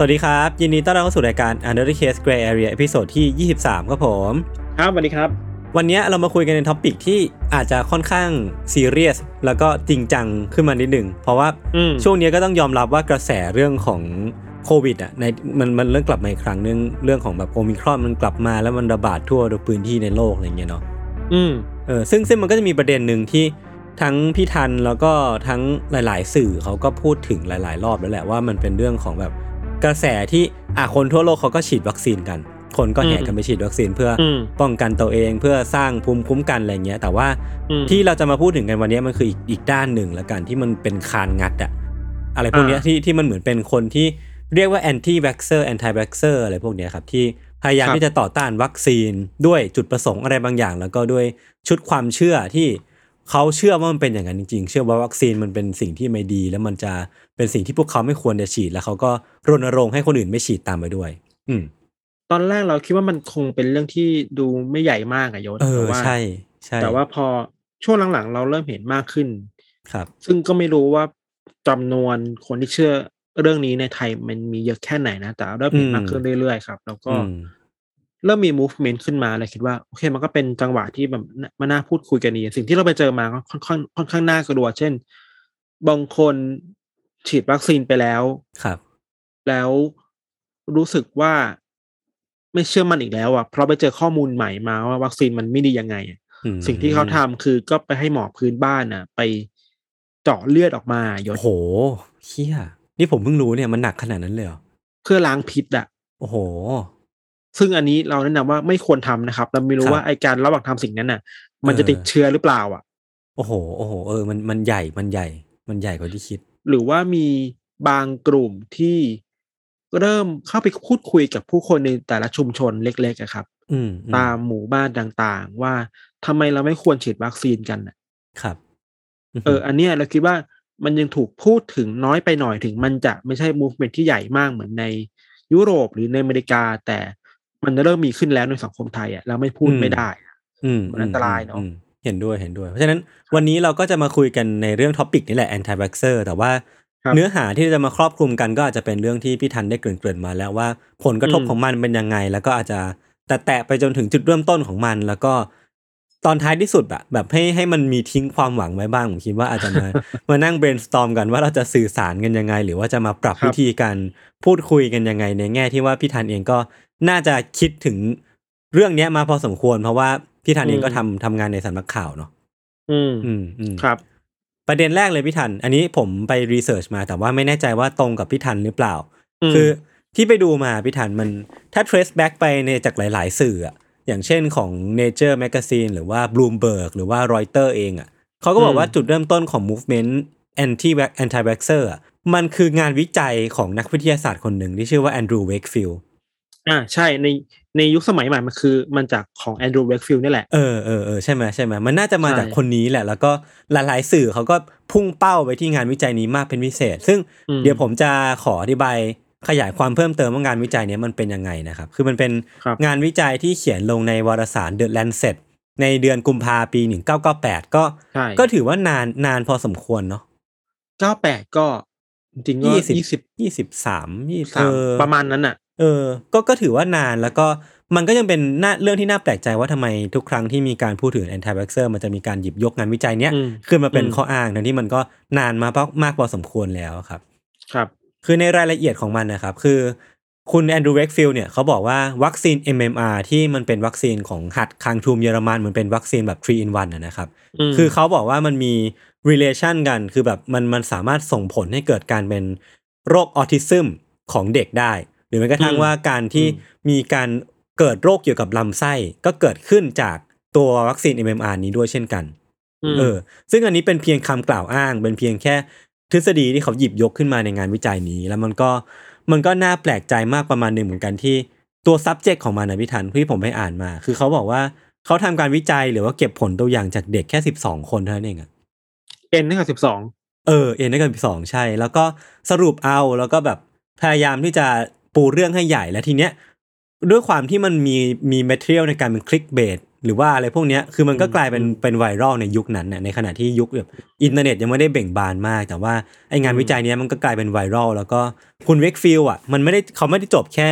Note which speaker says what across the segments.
Speaker 1: สวัสดีครับ ยินดีต้อนรับเข้าสู่รายการ Untitled Case Gray Area ตอนที่ 23 ครับผม
Speaker 2: ครับสวัสดีครับ
Speaker 1: วันนี้เรามาคุยกันใน topic ที่อาจจะค่อนข้างซีเรียสแล้วก็จริงจังขึ้นมานิดหนึ่ง เพราะว่า
Speaker 2: อืม
Speaker 1: ช่วงนี้ก็ต้องยอมรับว่ากระแสเรื่องของโควิดอะในมันมันเริ่มกลับมาอีกครั้งหนึงเรื่องของแบบโอมิครอนมันกลับมาแล้วมันระบาดทั่วทุกพื้นที่ในโลกอะไรเงี้ยเนาะ
Speaker 2: อืม
Speaker 1: เออซึ่งซึ่งมันก็จะมีประเด็นหนึ่งที่ทั้งพี่ธัญแล้วก็ทั้งหลาย ๆ สื่อเขาก็พูดถึงหลาย ๆ รอบแล้วแหละว่ามันเป็นเรื่องของแบบ กระแสที่อะคนทั่วโลกเขาก็ฉีดวัคซีนกัน คนก็แห่กันไปฉีดวัคซีนเพื่ออ
Speaker 2: ม
Speaker 1: ป้องกันตัวเองเพื่อสร้างภูมิคุ้มกันอะไรเงี้ย แต่ว่า
Speaker 2: อืม
Speaker 1: ที่เราจะมาพูดถึงกันวันนี้มันคืออีกอีกด้านหนึ่งละกันที่มันเป็นคานงัดอะอะไรพวกเนี้ย
Speaker 2: อ่า
Speaker 1: ที่ที่มันเหมือนเป็นคนที่เรียกว่า anti vaxxer anti vaxxer อะไรพวกเนี้ยครับที่พยายาม
Speaker 2: ครับ
Speaker 1: ที่จะต่อต้านวัคซีนด้วยจุดประสงค์อะไรบางอย่าง แล้วก็ด้วยชุดความเชื่อที่เขาเชื่อว่ามันเป็นอย่างนั้นจริงๆ เชื่อว่าวัคซีนมันเป็นสิ่งที่ไม่ดี แล้วมันจะ เป็นสิ่งที่พวกเขาไม่ควรจะฉีด แล้วเขาก็รณรงค์ให้คนอื่นไม่ฉีดตามไปด้วย อืม
Speaker 2: ตอนแรกเราคิดว่ามันคงเป็นเรื่องที่ดูไม่ใหญ่มากอะยศ
Speaker 1: เออ
Speaker 2: แต่ว่า
Speaker 1: ใช่ใช่
Speaker 2: แต่ว่าพอช่วงหลังๆ เราเริ่มเห็นมากขึ้น
Speaker 1: ครับ
Speaker 2: ซึ่งก็ไม่รู้ว่าจำนวนคนที่เชื่อเรื่องนี้ในไทยมันมีเยอะแค่ไหนนะ แต่เริ่มเห็น
Speaker 1: อืม
Speaker 2: มากขึ้นเรื่อยๆครับ แล้วก็
Speaker 1: อืม
Speaker 2: เริ่มมี movement ขึ้นมาเลยคิดว่าโอเค มันก็เป็นจังหวะที่แบบน่ามาน่าพูดคุยกันดี สิ่งที่เราไปเจอมาก็ค่อนข้างค่อนข้างน่ากลัว เช่น บางคน ฉีดวัคซีนไปแล้ว
Speaker 1: ครับ
Speaker 2: แล้วรู้สึกว่าไม่เชื่อมันอีกแล้วอะเพราะไปเจอข้อมูลใหม่มาว่าวัคซีนมันไม่ดียังไงอะ
Speaker 1: อืม
Speaker 2: สิ่งที่เขาทำคือก็ไปให้หมอพื้นบ้านน่ะ ไปเจาะเลือดออกมายศ
Speaker 1: โอ้โหเฮียนี่ผมเพิ่งรู้เนี่ยมันหนักขนาดนั้นเลยเหรอ
Speaker 2: เพื่อล้างพิษอะ
Speaker 1: โอ้โห
Speaker 2: ซึ่งอันนี้เราแนะนำว่าไม่ควรทำนะครับ เราไม่รู้
Speaker 1: ครับ
Speaker 2: ว่าไอการระหว่างทำสิ่งนั้นน่ะ มันจะ
Speaker 1: เออ
Speaker 2: ติดเชื้อหรือเปล่า อะ
Speaker 1: โอ้โห โอ้โห เออ มันมันใหญ่มันใหญ่ มันใหญ่กว่าที่คิด
Speaker 2: หรือว่ามีบางกลุ่มที่เริ่มเข้าไปพูดคุยกับผู้คนในแต่ละชุมชนเล็กๆอะครับ
Speaker 1: อืมอืม
Speaker 2: ตามหมู่บ้านต่างๆ ว่าทำไมเราไม่ควรฉีดวัคซีนกันน่ะ
Speaker 1: ครับ
Speaker 2: เออ อันเนี้ยเราคิดว่ามันยังถูกพูดถึงน้อยไปหน่อยถึง มันจะไม่ใช่ movement ที่ใหญ่มากเหมือนในยุโรปหรือในอเมริกา แต่มันเริ่มมีขึ้นแล้วในสังคมไทยอะแล้วไม่พูด
Speaker 1: อืม
Speaker 2: ไม่ได้อะ
Speaker 1: อืม
Speaker 2: มันอันตรายเนอะ
Speaker 1: อืม เห็นด้วยเห็นด้วย เพราะฉะนั้นวันนี้เราก็จะมาคุยกันในเรื่องท็อปิกนี่แหละ anti vaxxer แต่ว่า
Speaker 2: ครับ
Speaker 1: เนื้อหาที่จะมาครอบคลุมกันก็อาจจะเป็นเรื่องที่พี่ทันได้เกริ่นๆมาแล้วว่าผลกระทบ
Speaker 2: อืม
Speaker 1: ของมันเป็นยังไง แล้วก็อาจจะแตะๆไปจนถึงจุดเริ่มต้นของมัน แล้วก็ตอนท้ายที่สุดอะแบบให้ให้มันมีทิ้งความหวังไว้บ้างผมคิดว่าอาจจะมามานั่ง brainstorm กันว่าเราจะสื่อสารกันยังไง หรือว่าจะมาปรับ
Speaker 2: ครับ
Speaker 1: วิธีการพูดคุยกันยังไง ในแง่ที่ว่าพี่ทันเองก็น่าจะคิดถึงเรื่องเนี้ยมาพอสมควร เพราะว่า พี่ทันเองก็ทำทำงานในสำนักข่าวเนาะ
Speaker 2: อืม
Speaker 1: อืมอืม
Speaker 2: ครับ
Speaker 1: ประเด็นแรกเลยพี่ทัน อันนี้ผมไปรีเสิร์ชมาแต่ว่าไม่แน่ใจว่าตรงกับพี่ทันหรือเปล่า
Speaker 2: อืม
Speaker 1: คือที่ไปดูมาพี่ทันมันถ้า trace back ไปในจากหลาย ๆ สื่ออะอย่างเช่นของ Nature Magazine หรือว่า Bloomberg หรือว่า Reuters เองอะเขาก็บอกว่าจุดเริ่มต้นของ movement anti anti vaxxer อะมันคืองานวิจัยของนักวิทยาศาสตร์คนหนึ่งที่ชื่อว่า Andrew Wakefield
Speaker 2: อ่าใช่ในในยุคสมัยใหม่มันคือมันจากของแอนดรูว์เวกฟิลนี่แหละ
Speaker 1: เออเออเออใช่ไหมใช่ไหมมันน่าจะมา
Speaker 2: ใช่
Speaker 1: จากคนนี้แหละ แล้วก็หลายๆสื่อเขาก็พุ่งเป้าไปที่งานวิจัยนี้มากเป็นพิเศษ ซึ่ง
Speaker 2: อืม
Speaker 1: เดี๋ยวผมจะขออธิบายขยายความเพิ่มเติมว่างานวิจัยเนี้ยมันเป็นยังไงนะครับ คือมันเป็น
Speaker 2: ครับ
Speaker 1: งานวิจัยที่เขียนลงในวารสาร The Lancet ในเดือนกุมภาปี 1998 ก็
Speaker 2: ใช่
Speaker 1: ก็ถือว่านานนานพอสมควรเนาะ
Speaker 2: เก้าแปดก็จริงๆก็
Speaker 1: ยี่สิบ
Speaker 2: ยี่สิบ
Speaker 1: ยี่สิบสามยี่
Speaker 2: สามประมาณนั้นอะ
Speaker 1: เออ ก็ก็ถือว่านานแล้วก็มันก็ยังเป็นน่าเรื่องที่น่าแปลกใจว่าทำไมทุกครั้งที่มีการพูดถึง anti vaxxer มันจะมีการหยิบยกงานวิจัยเนี้ย
Speaker 2: อืม
Speaker 1: ขึ้นมาเป็น
Speaker 2: อืม
Speaker 1: ข้ออ้างทั้งที่มันก็นานมาพอมากพอสมควรแล้วครับ
Speaker 2: ครับ
Speaker 1: คือในรายละเอียดของมันนะครับ คือคุณแอนดรูว์เวกฟิลด์เนี่ยเขาบอกว่าวัคซีน MMR ที่มันเป็นวัคซีนของหัดคางทูมเยอรมันเหมือนเป็นวัคซีนแบบ 3 in 1อะนะครับ
Speaker 2: ม
Speaker 1: คือเขาบอกว่ามันมี relation กันคือแบบมันมันสามารถส่งผลให้เกิดการเป็นโรคออทิซึมของเด็กได้ หรือแม้กระทั่ง
Speaker 2: อืม
Speaker 1: ว่าการที่
Speaker 2: อืม
Speaker 1: มีการเกิดโรคเกี่ยวกับลำไส้ก็เกิดขึ้นจากตัววัคซีน MMR นี้ด้วยเช่นกัน
Speaker 2: ม
Speaker 1: เออ ซึ่งอันนี้เป็นเพียงคำกล่าวอ้าง เป็นเพียงแค่ทฤษฎีที่เขาหยิบยกขึ้นมาในงานวิจัยนี้ แล้วมันก็มันก็น่าแปลกใจมากประมาณหนึ่งเหมือนกันที่ตัว subject ของมันนะพี่ทันที่ผมไปอ่านมา คือเขาบอกว่าเขาทำการวิจัยหรือว่าเก็บผลตัวอย่างจากเด็กแค่สิบสองคนเท่านั้นเองอะ
Speaker 2: เอ็นเท่ากับสิบสอง
Speaker 1: เออเอ็นได้กันสองใช่ แล้วก็สรุปเอาแล้วก็แบบพยายามที่จะ ปูเรื่องให้ใหญ่แล้วทีเนี้ยด้วยความที่มันมีมี material ในการเป็น clickbait หรือว่าอะไรพวกเนี้ยคือมันก็กลายเป็นเป็นไวรัลในยุคนั้นน่ะในขณะที่ยุคแบบอินเทอร์เน็ตยังไม่ได้เบ่งบานมาก แต่ว่าไองานวิจัยเนี้ยมันก็กลายเป็นไวรัลแล้วก็คุณเวกฟิลด์อะมันไม่ได้เขาไม่ได้จบแค่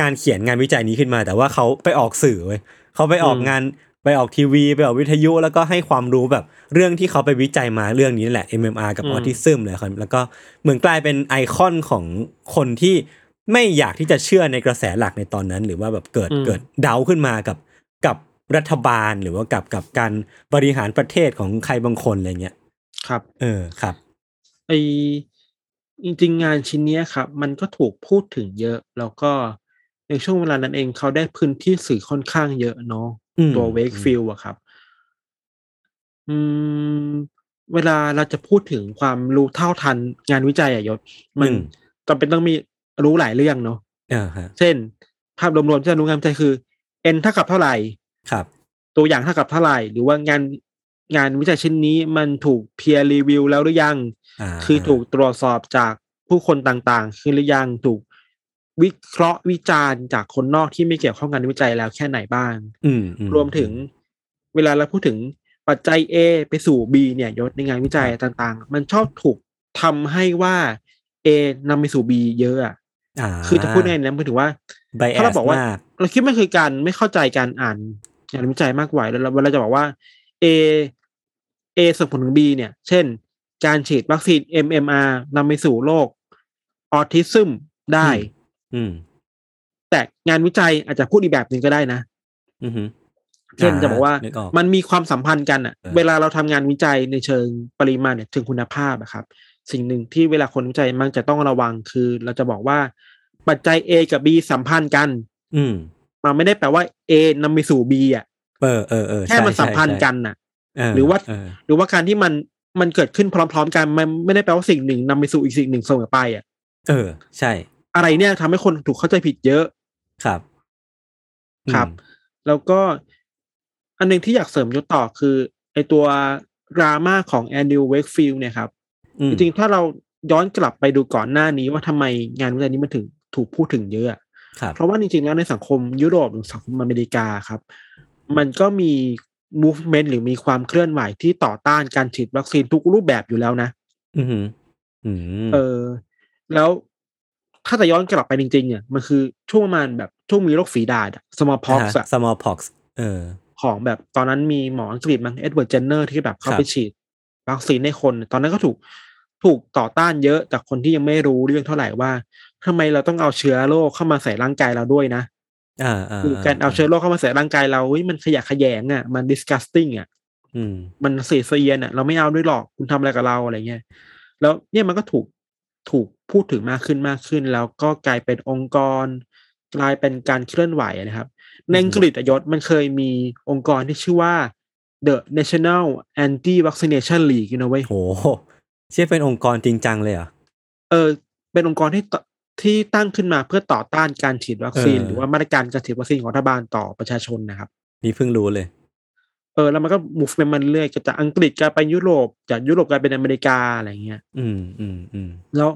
Speaker 1: การเขียนงานวิจัยนี้ขึ้นมา แต่ว่าเขาไปออกสื่อเว้ยเขาไปออกงานไปออกทีวี ไปออกวิทยุแล้วก็ให้ความรู้แบบเรื่องที่เขาไปวิจัยมาเรื่องนี้นั่นแหละ MMR กับออทิซึมเลยครับแล้วก็เหมือนกลายเป็นไอคอนของคนที่ ไม่อยากที่จะเชื่อในกระแสหลักในตอนนั้น หรือว่าแบบเกิดเกิดเดาขึ้นมากับกับรัฐบาลหรือว่ากับกับการบริหารประเทศของใครบางคนอะไรเงี้ย
Speaker 2: ครับ
Speaker 1: เออครับ
Speaker 2: ไอจริงๆงานชิ้นเนี้ยครับ มันก็ถูกพูดถึงเยอะ แล้วก็ในช่วงเวลานั้นเองเขาได้พื้นที่สื่อค่อนข้างเยอะเนาะ
Speaker 1: อืม
Speaker 2: ตัวเวกฟิลอะครับ อืม เวลาเราจะพูดถึงความรู้เท่าทันงานวิจัยอะยศมัน
Speaker 1: อืม
Speaker 2: จำเป็นต้องมี รู้หลายเรื่องเนาะ
Speaker 1: อ่าฮะ
Speaker 2: เช่น ภาพรวมๆที่จะรู้งานวิจัยคือ n เท่ากับเท่าไหร่
Speaker 1: ครับ
Speaker 2: ตัวอย่างเท่ากับเท่าไหร่ หรือว่างานงานวิจัยชิ้นนี้มันถูก peer review แล้วหรือยัง
Speaker 1: อ่า
Speaker 2: คือถูกตรวจสอบจากผู้คนต่างๆ คือหรือยังถูกวิเคราะห์วิจารณ์จากคนนอกที่ไม่เกี่ยวข้องกับงานวิจัยแล้วแค่ไหนบ้าง
Speaker 1: อืมอื
Speaker 2: รวมถึง เวลาเราพูดถึงปัจจัย A ไปสู่ B เนี่ยยศในงานวิจัยต่างๆ มันชอบถูกทำให้ว่า A นำไปสู่ B เยอะอะ
Speaker 1: อ่า
Speaker 2: คือจะพูดไงนะหมายถึงว่า
Speaker 1: ไบแอ
Speaker 2: ถ้าเรา
Speaker 1: ส
Speaker 2: บอกว่า
Speaker 1: มาก
Speaker 2: เราคิดมันคือการไม่เข้าใจการอ่านงานวิจัยมากกว่าแล้วเราเวลาจะบอกว่า A A ส่งผลถึง B เนี่ย เช่น การฉีดวัคซีน MMR นำไปสู่โรคออทิซึมได้
Speaker 1: อืม
Speaker 2: แต่งานวิจัยอาจจะพูดอีกแบบหนึ่งก็ได้นะ
Speaker 1: อืม
Speaker 2: เช่นจะบอกว่า
Speaker 1: นึกออก
Speaker 2: มันมีความสัมพันธ์กันอะ
Speaker 1: เออ
Speaker 2: เวลาเราทำงานวิจัยในเชิงปริมาณเนี่ยถึงคุณภาพอะครับ สิ่งหนึ่งที่เวลาคนวิจัยมักจะต้องระวังคือ เราจะบอกว่าปัจจัย A กับ B สัมพันธ์กัน
Speaker 1: อืม
Speaker 2: มันไม่ได้แปลว่า A นำไปสู่ B อะ
Speaker 1: เออเออเออ
Speaker 2: แค่มัน
Speaker 1: ใช่
Speaker 2: สัมพันธ์
Speaker 1: ใช่
Speaker 2: กันน่ะ
Speaker 1: เห
Speaker 2: รือว่า
Speaker 1: เออ
Speaker 2: หรือว่าการที่มันมันเกิดขึ้นพร้อม ๆ กันมันไม่ได้แปลว่าสิ่งหนึ่งนำไปสู่อีกสิ่งหนึ่งเสมอไปอะ
Speaker 1: เออ ใช่
Speaker 2: อะไรเนี่ยทำให้คนถูกเข้าใจผิดเยอะ
Speaker 1: ครับ
Speaker 2: ครับ
Speaker 1: อืม
Speaker 2: แล้วก็อันหนึงที่อยากเสริมยชญ์ต่อคือไอตัวดราม่าของแอนดรูว์ เวกฟิลด์เนี่ยครับ
Speaker 1: อืม
Speaker 2: จริงๆ ถ้าเราย้อนกลับไปดูก่อนหน้านี้ว่าทำไมงานวิจัยนี้มันถึงถูกพูดถึงเยอะอะ
Speaker 1: ครับ
Speaker 2: เพราะว่าจริงๆแล้วในสังคมยุโรปหรือสังคมอเมริกาครับ มันก็มี movement หรือมีความเคลื่อนไหวที่ต่อต้านการฉีดวัคซีนทุกรูปแบบอยู่แล้วนะ
Speaker 1: อืมอืม
Speaker 2: เออ แล้วถ้าจะย้อนกลับไปจริงๆเนี่ยมันคือช่วงประมาณแบบช่วงมีโรคฝีดาษ smallpox อะ
Speaker 1: smallpox เออ
Speaker 2: ของแบบตอนนั้นมีหมออังกฤษมั้งเอ็ดเวิร์ดเจนเนอร์ที่แบบเข้า
Speaker 1: ครับ
Speaker 2: ไปฉีดวัคซีนให้คน ตอนนั้นก็ถูก ถูกต่อต้านเยอะจากคนที่ยังไม่รู้เรื่องเท่าไหร่ว่าทำไมเราต้องเอาเชื้อโรคเข้ามาใส่ร่างกายเราด้วยนะ
Speaker 1: อ่าอ่า
Speaker 2: คือการเอาเชื้อโรคเข้ามาใส่ร่างกายเราเฮ้ยมันขยะแขยงอะมัน disgusting อะ
Speaker 1: อืม
Speaker 2: มันเสียเสียนอะเราไม่เอาด้วยหรอกคุณทำอะไรกับเราอะไรเงี้ยแล้วเนี่ยมันก็ถูกถูกพูดถึงมากขึ้นมากขึ้น แล้วก็กลายเป็นองค์กร กลายเป็นการเคลื่อนไหวนะครับ ในอังกฤษอะยศมันเคยมีองค์กรที่ชื่อว่า The National Anti-Vaccination League นะเว้ย
Speaker 1: โห เชื่อเป็นองค์กรจริงจังเลยเหรอะ
Speaker 2: เออ เป็นองค์กรที่ตที่ตั้งขึ้นมาเพื่อต่อต้านการฉีดวัคซีน
Speaker 1: เออ
Speaker 2: หรือว่ามาตรการการฉีดวัคซีนของรัฐบาลต่อประชาชนนะครับ
Speaker 1: นี่เพิ่งรู้เลย
Speaker 2: เออ แล้วมันก็ movement มันเรื่อยจากอังกฤษกลายเป็นยุโรปจากยุโรปกลายเป็นอเมริกาอะไรเงี้ย
Speaker 1: อืมอืมอืม
Speaker 2: แล้ว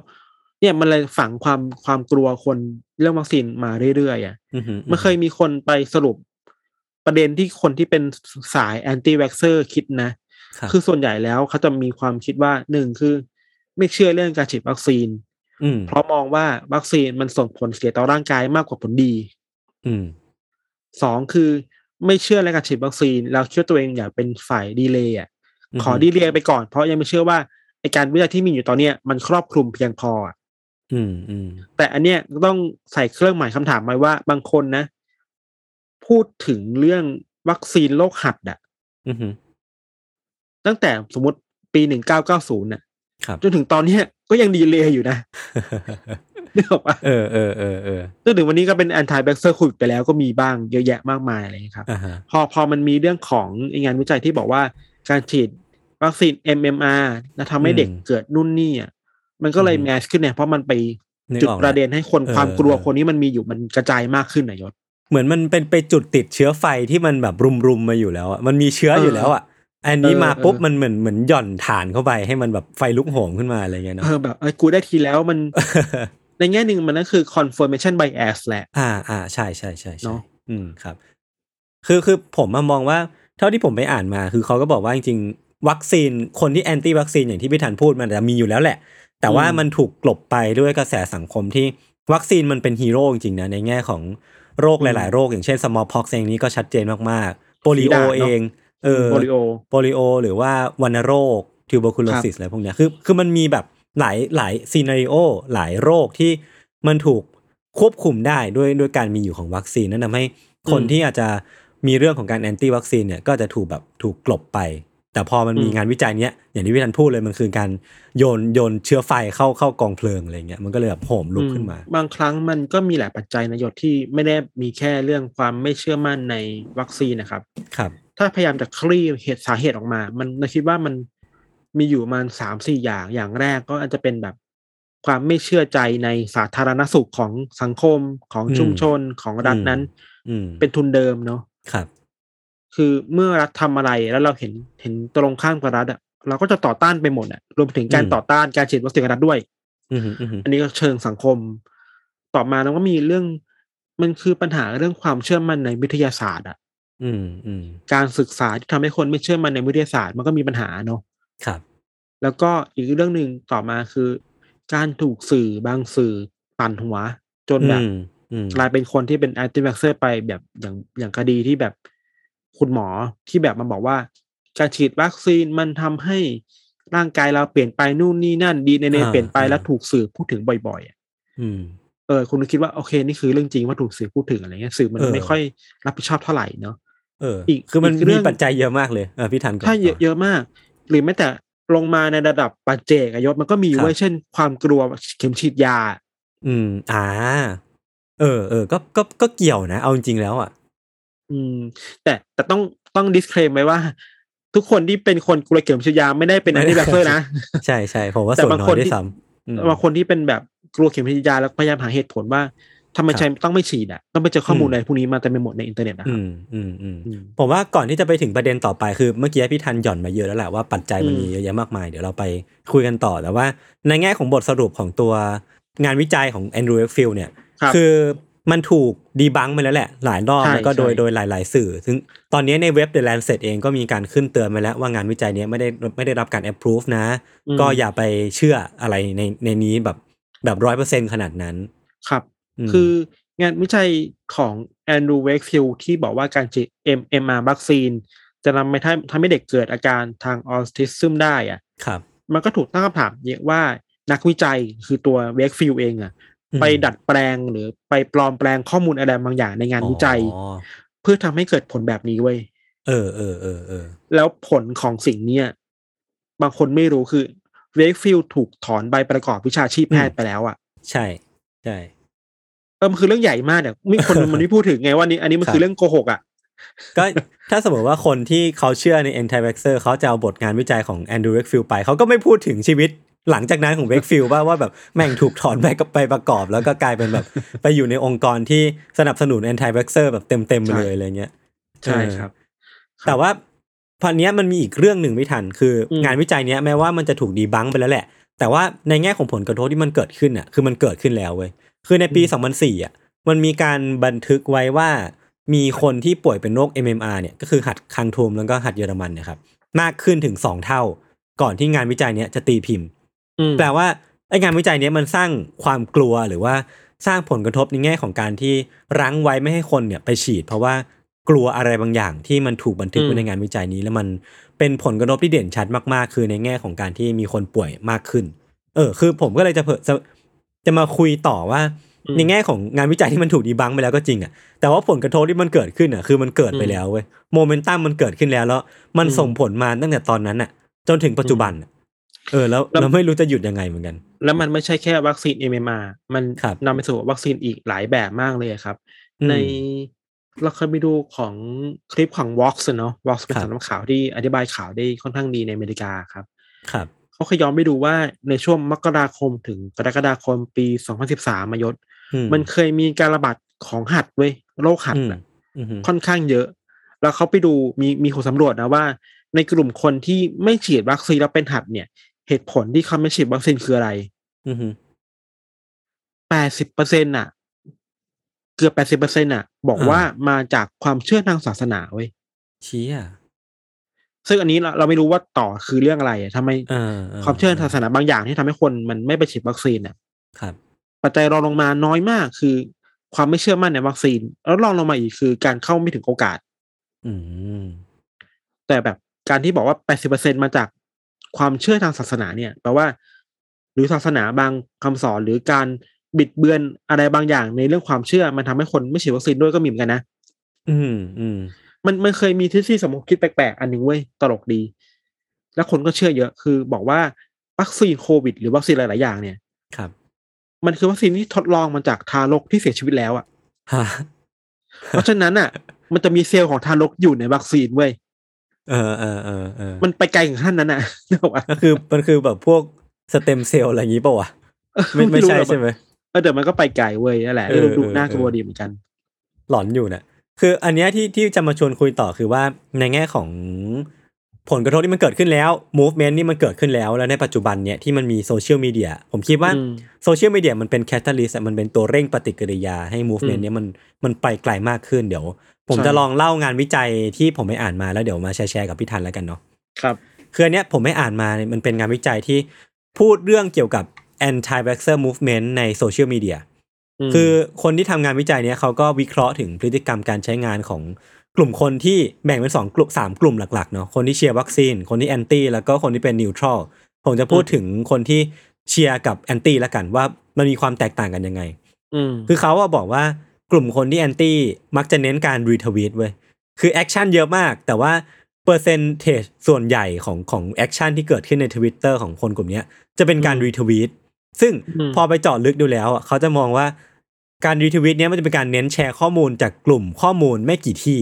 Speaker 2: เนี่ยมันเลยฝังความความกลัวคนเรื่องวัคซีนมาเรื่อยๆอะ
Speaker 1: อืม
Speaker 2: มันเคยมีคนไปสรุปประเด็นที่คนที่เป็นสายแอนตี้ a x เซอร์คิดนะ
Speaker 1: รับ
Speaker 2: คือส่วนใหญ่แล้วเขาจะมีความคิดว่าหนึ่งคือ ไม่เชื่อเรื่องการฉีดวัคซีน
Speaker 1: อืม
Speaker 2: เพราะมองว่าวัคซีนมันส่งผลเสียต่อร่างกายมากกว่าผลดี
Speaker 1: อืม
Speaker 2: สองคือไม่เชื่อในการฉีดวัคซีนแล้วคิดว่าตัวเองอยากเป็นฝ่ายดีเลย์อะขอดีเลย์ไปก่อนเพราะยังไม่เชื่อว่าไอการวิจัยที่มีอยู่ตอนเนี้ยมันครอบคลุมเพียงพออะ
Speaker 1: ออืมอืม
Speaker 2: แต่อันเนี้ยต้องใส่เครื่องหมายคำถามไว้ว่าบางคนนะ พูดถึงเรื่องวัคซีนโรคหัดอะ
Speaker 1: อืม
Speaker 2: ตั้งแต่สมมติปีหนึ่งเก้าเก้าศูนย์น่ะ
Speaker 1: ครับ
Speaker 2: จนถึงตอนเนี้ยก็ยังดีเลยอยู่นะนึกออกปะ
Speaker 1: เออเออเออเออ
Speaker 2: จนถึงวันนี้ก็เป็น anti-vaxxer คุยไปแล้วก็มีบ้างเยอะแยะมากมายอะไรอย่างเงี้ยครับ
Speaker 1: อ่าฮะ
Speaker 2: พอพอมันมีเรื่องของงานวิจัยที่บอกว่าการฉีดวัคซีน MMR แล้วทำให้เด็กเกิดนู่นนี่อะมันก็เลย mass ขึ้นเนี่ยเพราะมันไป
Speaker 1: นึก
Speaker 2: จุด
Speaker 1: ออก
Speaker 2: ประ
Speaker 1: นะ
Speaker 2: เด็นให้คน
Speaker 1: เออ
Speaker 2: ความกลัว
Speaker 1: เออ
Speaker 2: คนนี้มันมีอยู่มันกระจายมากขึ้นนะยชญ์
Speaker 1: เหมือนมันเป็นไปจุดติดเชื้อไฟที่มันแบบรุมๆมาอยู่แล้วอะมันมีเชื้ออยู่แล้วอะ อันนี้
Speaker 2: เออ
Speaker 1: มาปุ๊บ
Speaker 2: เออ
Speaker 1: มันเหมือนเหมือนหย่อนถ่านเข้าไปให้มันแบบไฟลุกโหมขึ้นมาอะไรเงี้ยเนาะ
Speaker 2: เออแบบเออกูได้ทีแล้วมัน ในแง่หนึ่งมันนั่นคือ confirmation bias แหละ
Speaker 1: อ่าอ่าใช่ใช่ใช่ใช่
Speaker 2: เนอะ
Speaker 1: อืมครับ คือคือผมมามองว่า เท่าที่ผมไปอ่านมา คือเขาก็บอกว่าจริงๆวัคซีนคนที่ anti วัคซีนอย่างที่พี่ธัญพูดมันจะมีอยู่แล้วแหละ แต่ว่ามันถูกกลบไปด้วยกระแสสังคมที่วัคซีนมันเป็นฮีโร่จริงๆนะในแง่ของโรคหลาย ๆ โรคอย่างเช่น smallpox เองนี้ก็ชัดเจนมากๆโปลิโอ
Speaker 2: ฝีดาษเนอะ
Speaker 1: เอง เออ
Speaker 2: โปลิโอ
Speaker 1: โปลิโอ หรือว่าวัณโรค tuberculosis อะไรพวกเนี้ยคือคือมันมีแบบหลายหลาย scenario หลายโรคที่มันถูกควบคุมได้ด้วยด้วยการมีอยู่ของวัคซีนนั่นทำให้คน
Speaker 2: อืม
Speaker 1: ที่อาจจะมีเรื่องของการ anti วัคซีนเนี่ยก็จะถูกแบบถูกกลบไป แต่พอมันมี
Speaker 2: อืม
Speaker 1: งานวิจัยเนี้ยอย่างที่พี่ธัญพูดเลยมันคือการโยนโยนเชื้อไฟเข้าเข้ากองเพลิงอะไรเงี้ยมันก็เลยแบบโหมลุกขึ้นมา
Speaker 2: อืบางครั้งมันก็มีหลายปัจจัยนะยชญ์ที่ไม่ได้มีแค่เรื่องความไม่เชื่อมั่นในวัคซีนนะครับ
Speaker 1: ครับ
Speaker 2: ถ้าพยายามจะคลี่เหตุสาเหตุออกมา มันเราคิดว่ามันมีอยู่ประมาณสามสี่อย่างอย่างแรกก็อาจจะเป็นแบบความไม่เชื่อใจในสาธารณสุขของสังคมของ
Speaker 1: อืม
Speaker 2: ชุมชนของรัฐนั้น
Speaker 1: อืม
Speaker 2: เป็นทุนเดิมเนาะ
Speaker 1: ครับ
Speaker 2: คือเมื่อรัฐทำอะไรแล้วเราเห็นเห็นตรงข้ามกับรัฐอะเราก็จะต่อต้านไปหมดอะรวมถึงการ
Speaker 1: อืม
Speaker 2: ต่อต้านการฉีดวัคซีนกับรัฐด้วย
Speaker 1: อืมอืมอืม
Speaker 2: อันนี้ก็เชิงสังคม ต่อมาแล้วก็มีเรื่อง มันคือปัญหาเรื่องความเชื่อมั่นในวิทยาศาสตร์อะ
Speaker 1: อืมอืม
Speaker 2: การศึกษาที่ทำให้คนไม่เชื่อมั่นในวิทยาศาสตร์มันก็มีปัญหาเนาะ
Speaker 1: ครับ
Speaker 2: แล้วก็อีกเรื่องหนึ่งต่อมาคือ การถูกสื่อบางสื่อปั่นหัว จนแบบ
Speaker 1: อืมอืม
Speaker 2: กลายเป็นคนที่เป็น anti-vaxxer ไปแบบอย่างอย่างคดีที่แบบคุณหมอที่แบบมาบอกว่า การฉีดวัคซีนมันทำให้ร่างกายเราเปลี่ยนไปนู่นนี่นั่นดีเอ็นเอ
Speaker 1: อ่า
Speaker 2: เปลี่ยนไป
Speaker 1: อ่า
Speaker 2: แล้วถูกสื่อพูดถึงบ่อยๆอะ
Speaker 1: อืม
Speaker 2: เออคุณคิดว่าโอเคนี่คือเรื่องจริงว่าถูกสื่อพูดถึงอะไรเงี้ยสื่อมัน
Speaker 1: เออ
Speaker 2: ไม่ค่อยรับผิดชอบเท่าไหร่เนาะ
Speaker 1: เออ
Speaker 2: อีก
Speaker 1: คือมัน
Speaker 2: อีกเรื่
Speaker 1: มี
Speaker 2: อง
Speaker 1: ปัจจัยเยอะมากเลยเออพี่ทันก่อน
Speaker 2: ถ้าเยอะ
Speaker 1: ต่อ
Speaker 2: เยอะมาก หรือแม้แต่ลงมาในระดับปัจเจกอะยศมันก็มี
Speaker 1: ครับ
Speaker 2: ไว้ยเช่น ความกลัวเข็มฉีดยา
Speaker 1: อืม อ่า เออเออก็ก็ก็เกี่ยวนะ เอาจริงๆแล้วอะ
Speaker 2: อืม แต่แต่ต้องต้องดิสเคลมไว้ว่า ทุกคนที่เป็นคนกลัวเข็มฉีดยาไม่ได้เป็น
Speaker 1: ไม่
Speaker 2: อัน
Speaker 1: ได้
Speaker 2: ตี้แบคเตอร์นะ
Speaker 1: ใช่ใช่ผมว่า
Speaker 2: แต่
Speaker 1: ส่วน
Speaker 2: บางค
Speaker 1: น
Speaker 2: ที่
Speaker 1: ด้วยซ้ำืม
Speaker 2: บางคนที่เป็นแบบกลัวเข็มฉีดยาแล้วพยายามหาเหตุผลว่า ทำไม
Speaker 1: ครับ
Speaker 2: ใช่ต้องไม่ฉีดอะต้องไปเจอข้อมูล
Speaker 1: อืม
Speaker 2: อะไรพวกนี้มาเต็มไปหมดในอินเทอร์เน็ตนะค
Speaker 1: อื
Speaker 2: รับ
Speaker 1: มอืมอืม
Speaker 2: อืม
Speaker 1: ผมว่าก่อนที่จะไปถึงประเด็นต่อไปคือเมื่อกี้พี่ทันหย่อนมาเยอะแล้วแหละว่าปัจจัยมัน
Speaker 2: อืม
Speaker 1: มีเยอะแยะมากมาย เดี๋ยวเราไปคุยกันต่อแต่ว่าในแง่ของบทสรุปของตัวงานวิจัยของ Andrew Wakefield เนี่ย
Speaker 2: ครับ
Speaker 1: คือมันถูก debunk ไปแล้วแหละ หลายรอบ
Speaker 2: ใช่
Speaker 1: แล้วก็โดย
Speaker 2: ใช่
Speaker 1: โดยหลาย ๆ สื่อ ซึ่งตอนนี้ในเว็บ The Lancet เองก็มีการขึ้นเตือนมาแล้วว่างานวิจัยเนี้ยไม่ได้ไม่ได้รับการ approve นะ
Speaker 2: อืม
Speaker 1: ก็อย่าไปเชื่ออะไรในในนี้แบบแบบร้อยเปอร์เซ็นต์ขนาดนั้น
Speaker 2: ครับ
Speaker 1: อืม
Speaker 2: คืองานวิจัยของ Andrew Wakefield ที่บอกว่าการฉีด MMR วัคซีน จะทำให้ทำทำให้เด็กเกิดอาการทางออทิซึมได้อะ
Speaker 1: ครับ
Speaker 2: มันก็ถูกตั้งคำถามเยอะว่านักวิจัยคือตัว Wakefield เองอะ
Speaker 1: อืม
Speaker 2: ไปดัดแปลงหรือไปปลอมแปลงข้อมูลอะไรบางอย่างในงานวิจัย
Speaker 1: อ๋อ
Speaker 2: เพื่อทำให้เกิดผลแบบนี้เว้ย
Speaker 1: เออเออเออเออ
Speaker 2: แล้วผลของสิ่งเนี้ยบางคนไม่รู้คือเวกฟิลถูกถอนใบประกอบวิชาชีพแพทย์ไปแล้วอะ
Speaker 1: ใช่ใช่
Speaker 2: เออมันคือเรื่องใหญ่มากเนี่ยมีคนมันไม่พูดถึงไงว่านี่อันนี้มัน
Speaker 1: ครับ
Speaker 2: คือเรื่องโกหกอะ
Speaker 1: ก็ถ้าสมมติว่าคนที่เขาเชื่อใน anti vaxxer เขาจะเอาบทงานวิจัยของ Andrew Wakefield ไป เขาก็ไม่พูดถึงชีวิตหลังจากนั้นของ Wakefield ว่าว่าแบบแม่งถูกถอนไปกับไปประกอบ แล้วก็กลายเป็นแบบไปอยู่ในองค์กรที่สนับสนุน anti vaxxer แบบเต็มเต็มๆไปเลยอะไรเงี้ย
Speaker 2: ใช่ครับ
Speaker 1: แต่ว่าพันนี้ยมันมีอีกเรื่องหนึ่งไม่ทัน คืออ
Speaker 2: ม
Speaker 1: งานวิจัยเนี้ยแม้ว่ามันจะถูกดีบังไปแล้วแหละ แต่ว่าในแง่ของผลกระทบที่มันเกิดขึ้นอะคือมันเกิดขึ้นแล้วเว้ย คือในปี 2004อะมันมีการบันทึกไว้ว่ามีคนที่ป่วยเป็นโรค MMR เนี่ยก็คือหัดคังทูมแล้วก็หัดเยอรมันเนี่ยครับมากขึ้นถึง2เท่า ก่อนที่งานวิจัยเนี้ยจะตีพิมพ์
Speaker 2: อืม
Speaker 1: แปลว่าไอ้งานวิจัยเนี้ยมันสร้างความกลัวหรือว่าสร้างผลกระทบในแง่ของการที่รั้งไว้ไม่ให้คนเนี่ยไปฉีด เพราะว่ากลัวอะไรบางอย่างที่มันถูกบันทึกไว้ในงานวิจัยนี้ แล้วมันเป็นผลกระทบที่เด่นชัดมากๆ คือในแง่ของการที่มีคนป่วยมากขึ้น เออ คือผมก็เลยจะเผ จะจะมาคุยต่อว่า
Speaker 2: อืม
Speaker 1: ในแง่ของงานวิจัยที่มันถูกดีบังไปแล้วก็จริงอะแต่ว่าผลกระทบที่มันเกิดขึ้นอะคือมันเกิดไป
Speaker 2: อืม
Speaker 1: แล้วเว้ยโมเมนตัมมันเกิดขึ้นแล้วแล้ว มัน
Speaker 2: อืม
Speaker 1: ส่งผลมาตั้งแต่ตอนนั้นอะ จนถึงปัจจุบันอะเออแล้ว
Speaker 2: แล้ว
Speaker 1: เราไม่รู้จะหยุดยังไงเหมือนกัน
Speaker 2: แล้วมันไม่ใช่แค่วัคซีน MMR มัน
Speaker 1: ครับ
Speaker 2: นำไปสู่วัคซีนอีกหลายแบบมากเลยครับ
Speaker 1: อืม
Speaker 2: ในเราเคยไปดูของคลิปของ Vox อะเนาะ Vox เป็น
Speaker 1: ครับ
Speaker 2: สำนักข่าวที่อธิบายข่าวได้ค่อนข้างดีในอเมริกาครับ
Speaker 1: ครับ
Speaker 2: เขาเคยย้อนไปดูว่าในช่วงมกราคมถึงกรกฎาคมปี2013มายศ
Speaker 1: อื
Speaker 2: มันเคยมีการระบาดของหัดเว้ยโรคหัด
Speaker 1: อืม
Speaker 2: น่ะ
Speaker 1: อืม
Speaker 2: ค่อนข้างเยอะ แล้วเขาไปดูมีมีคนสำรวจนะว่า ในกลุ่มคนที่ไม่ฉีดวัคซีนแล้วเป็นหัดเนี่ย เหตุผลที่เขาไม่ฉีดวัคซีนคืออะไร
Speaker 1: อืม
Speaker 2: แปดสิบเปอร์เซ็นต์่ะ เกือบแปดสิบเปอร์เซ็นต์่ะ บอก
Speaker 1: อ่า
Speaker 2: ว่ามาจากความเชื่อทางศาสนาเว้ย
Speaker 1: เชี้อะ
Speaker 2: ซึ่งอันนี้เราเราไม่รู้ว่าต่อคือเรื่องอะไรอะทำไม
Speaker 1: เออ
Speaker 2: ความเชื่อทางศาสนาบางอย่างที่ทำให้คนมันไม่ไปฉีดวัคซีนอะ
Speaker 1: ครับ
Speaker 2: ปัจจัยรองลงมาน้อยมากคือ ความไม่เชื่อมั่นในวัคซีน แล้วรองลงมาอีกคือการเข้าไม่ถึงโอกาส
Speaker 1: อืม
Speaker 2: แต่แบบการที่บอกว่า80%มาจากความเชื่อทางศาสนาเนี่ยแปลว่า หรือศาสนาบางคำสอนหรือการบิดเบือนอะไรบางอย่างในเรื่องความเชื่อมันทำให้คนไม่ฉีดวัคซีนด้วยก็มีเหมือนกันนะ
Speaker 1: อืมอืม
Speaker 2: มันมันเคยมีทฤษฎีสมมติคิดแปลกๆ อันหนึ่งเว้ยตลกดี แล้วคนก็เชื่อเยอะ คือบอกว่าวัคซีนโควิด หรือวัคซีนหลายๆอย่างเนี่ย
Speaker 1: ครับ
Speaker 2: มันคือวัคซีนที่ทดลองมาจากทารกที่เสียชีวิตแล้วอะ
Speaker 1: ฮะ
Speaker 2: เพราะฉะนั้นอะ มันจะมีเซลล์ของทารกอยู่ในวัคซีนเว้ย
Speaker 1: เออเออเออเออ
Speaker 2: มันไปไกลถึงขั้นนั้นอะนึกออกปะ
Speaker 1: ก็คือมันคือแบบพวกสเต็มเซลล์อะไรอย่างงี้ป่าวะไม่ไม่ใช่
Speaker 2: รู้หรอก
Speaker 1: ใช่ไหม
Speaker 2: เออเดี๋ยวมันก็ไปไกลเว้ยนั่นแหละ
Speaker 1: เออ
Speaker 2: ดูดู
Speaker 1: เออ
Speaker 2: น่ากลัว
Speaker 1: เออ
Speaker 2: ดีเหมือนกัน
Speaker 1: หลอนอยู่นะ คืออันเนี้ยที่ที่จะมาชวนคุยต่อคือว่าในแง่ของผลกระทบที่มันเกิดขึ้นแล้ว movement นี่มันเกิดขึ้นแล้ว แล้วในปัจจุบันเนี่ยที่มันมีโซเชียลมีเดียผมคิดว่า
Speaker 2: อืม
Speaker 1: โซเชียลมีเดียมันเป็น catalyst มันเป็นตัวเร่งปฏิกิริยาให้ movement
Speaker 2: อืม
Speaker 1: เนี้ยมันมันไปไกลมากขึ้นเดี๋ยว ผม
Speaker 2: ใช่
Speaker 1: จะลองเล่างานวิจัยที่ผมไปอ่านมาแล้วเดี๋ยวมาแชร์แชร์กับพี่ทันแล้วกันเนาะ
Speaker 2: ครับ
Speaker 1: คืออันเนี้ยผมไปอ่านมาเนี่ยมันเป็นงานวิจัยที่พูดเรื่องเกี่ยวกับ anti vaxxer movement ในโซเชียลมีเดีย คือคนที่ทำงานวิจัยเนี้ยเขาก็วิเคราะห์ถึงพฤติกรรมการใช้งานของกลุ่มคนที่แบ่งเป็นสองกลุ่มสามกลุ่มหลักๆเนาะคนที่เชียร์วัคซีน คนที่แอนตี้แล้วก็คนที่เป็น neutral ผมจะพูดถึงคนที่เชียร์กับแอนตี้ละกันว่ามันมีความแตกต่างกันยังไง
Speaker 2: อืม
Speaker 1: คือเขาอะบอกว่ากลุ่มคนที่แอนตี้มักจะเน้นการรีทวีตเว้ยคือ action เยอะมาก แต่ว่า percentage ส่วนใหญ่ของของ action ที่เกิดขึ้นในทวิตเตอร์ของคนกลุ่มเนี้ยจะเป็นการ
Speaker 2: อืม
Speaker 1: รีทวีต ซึ่ง
Speaker 2: อืม
Speaker 1: พอไปเจาะลึกดูแล้วอะเขาจะมองว่าการรีทวีตเนี้ยมันจะเป็นการเน้นแชร์ข้อมูลจากกลุ่มข้อมูลไม่กี่ที่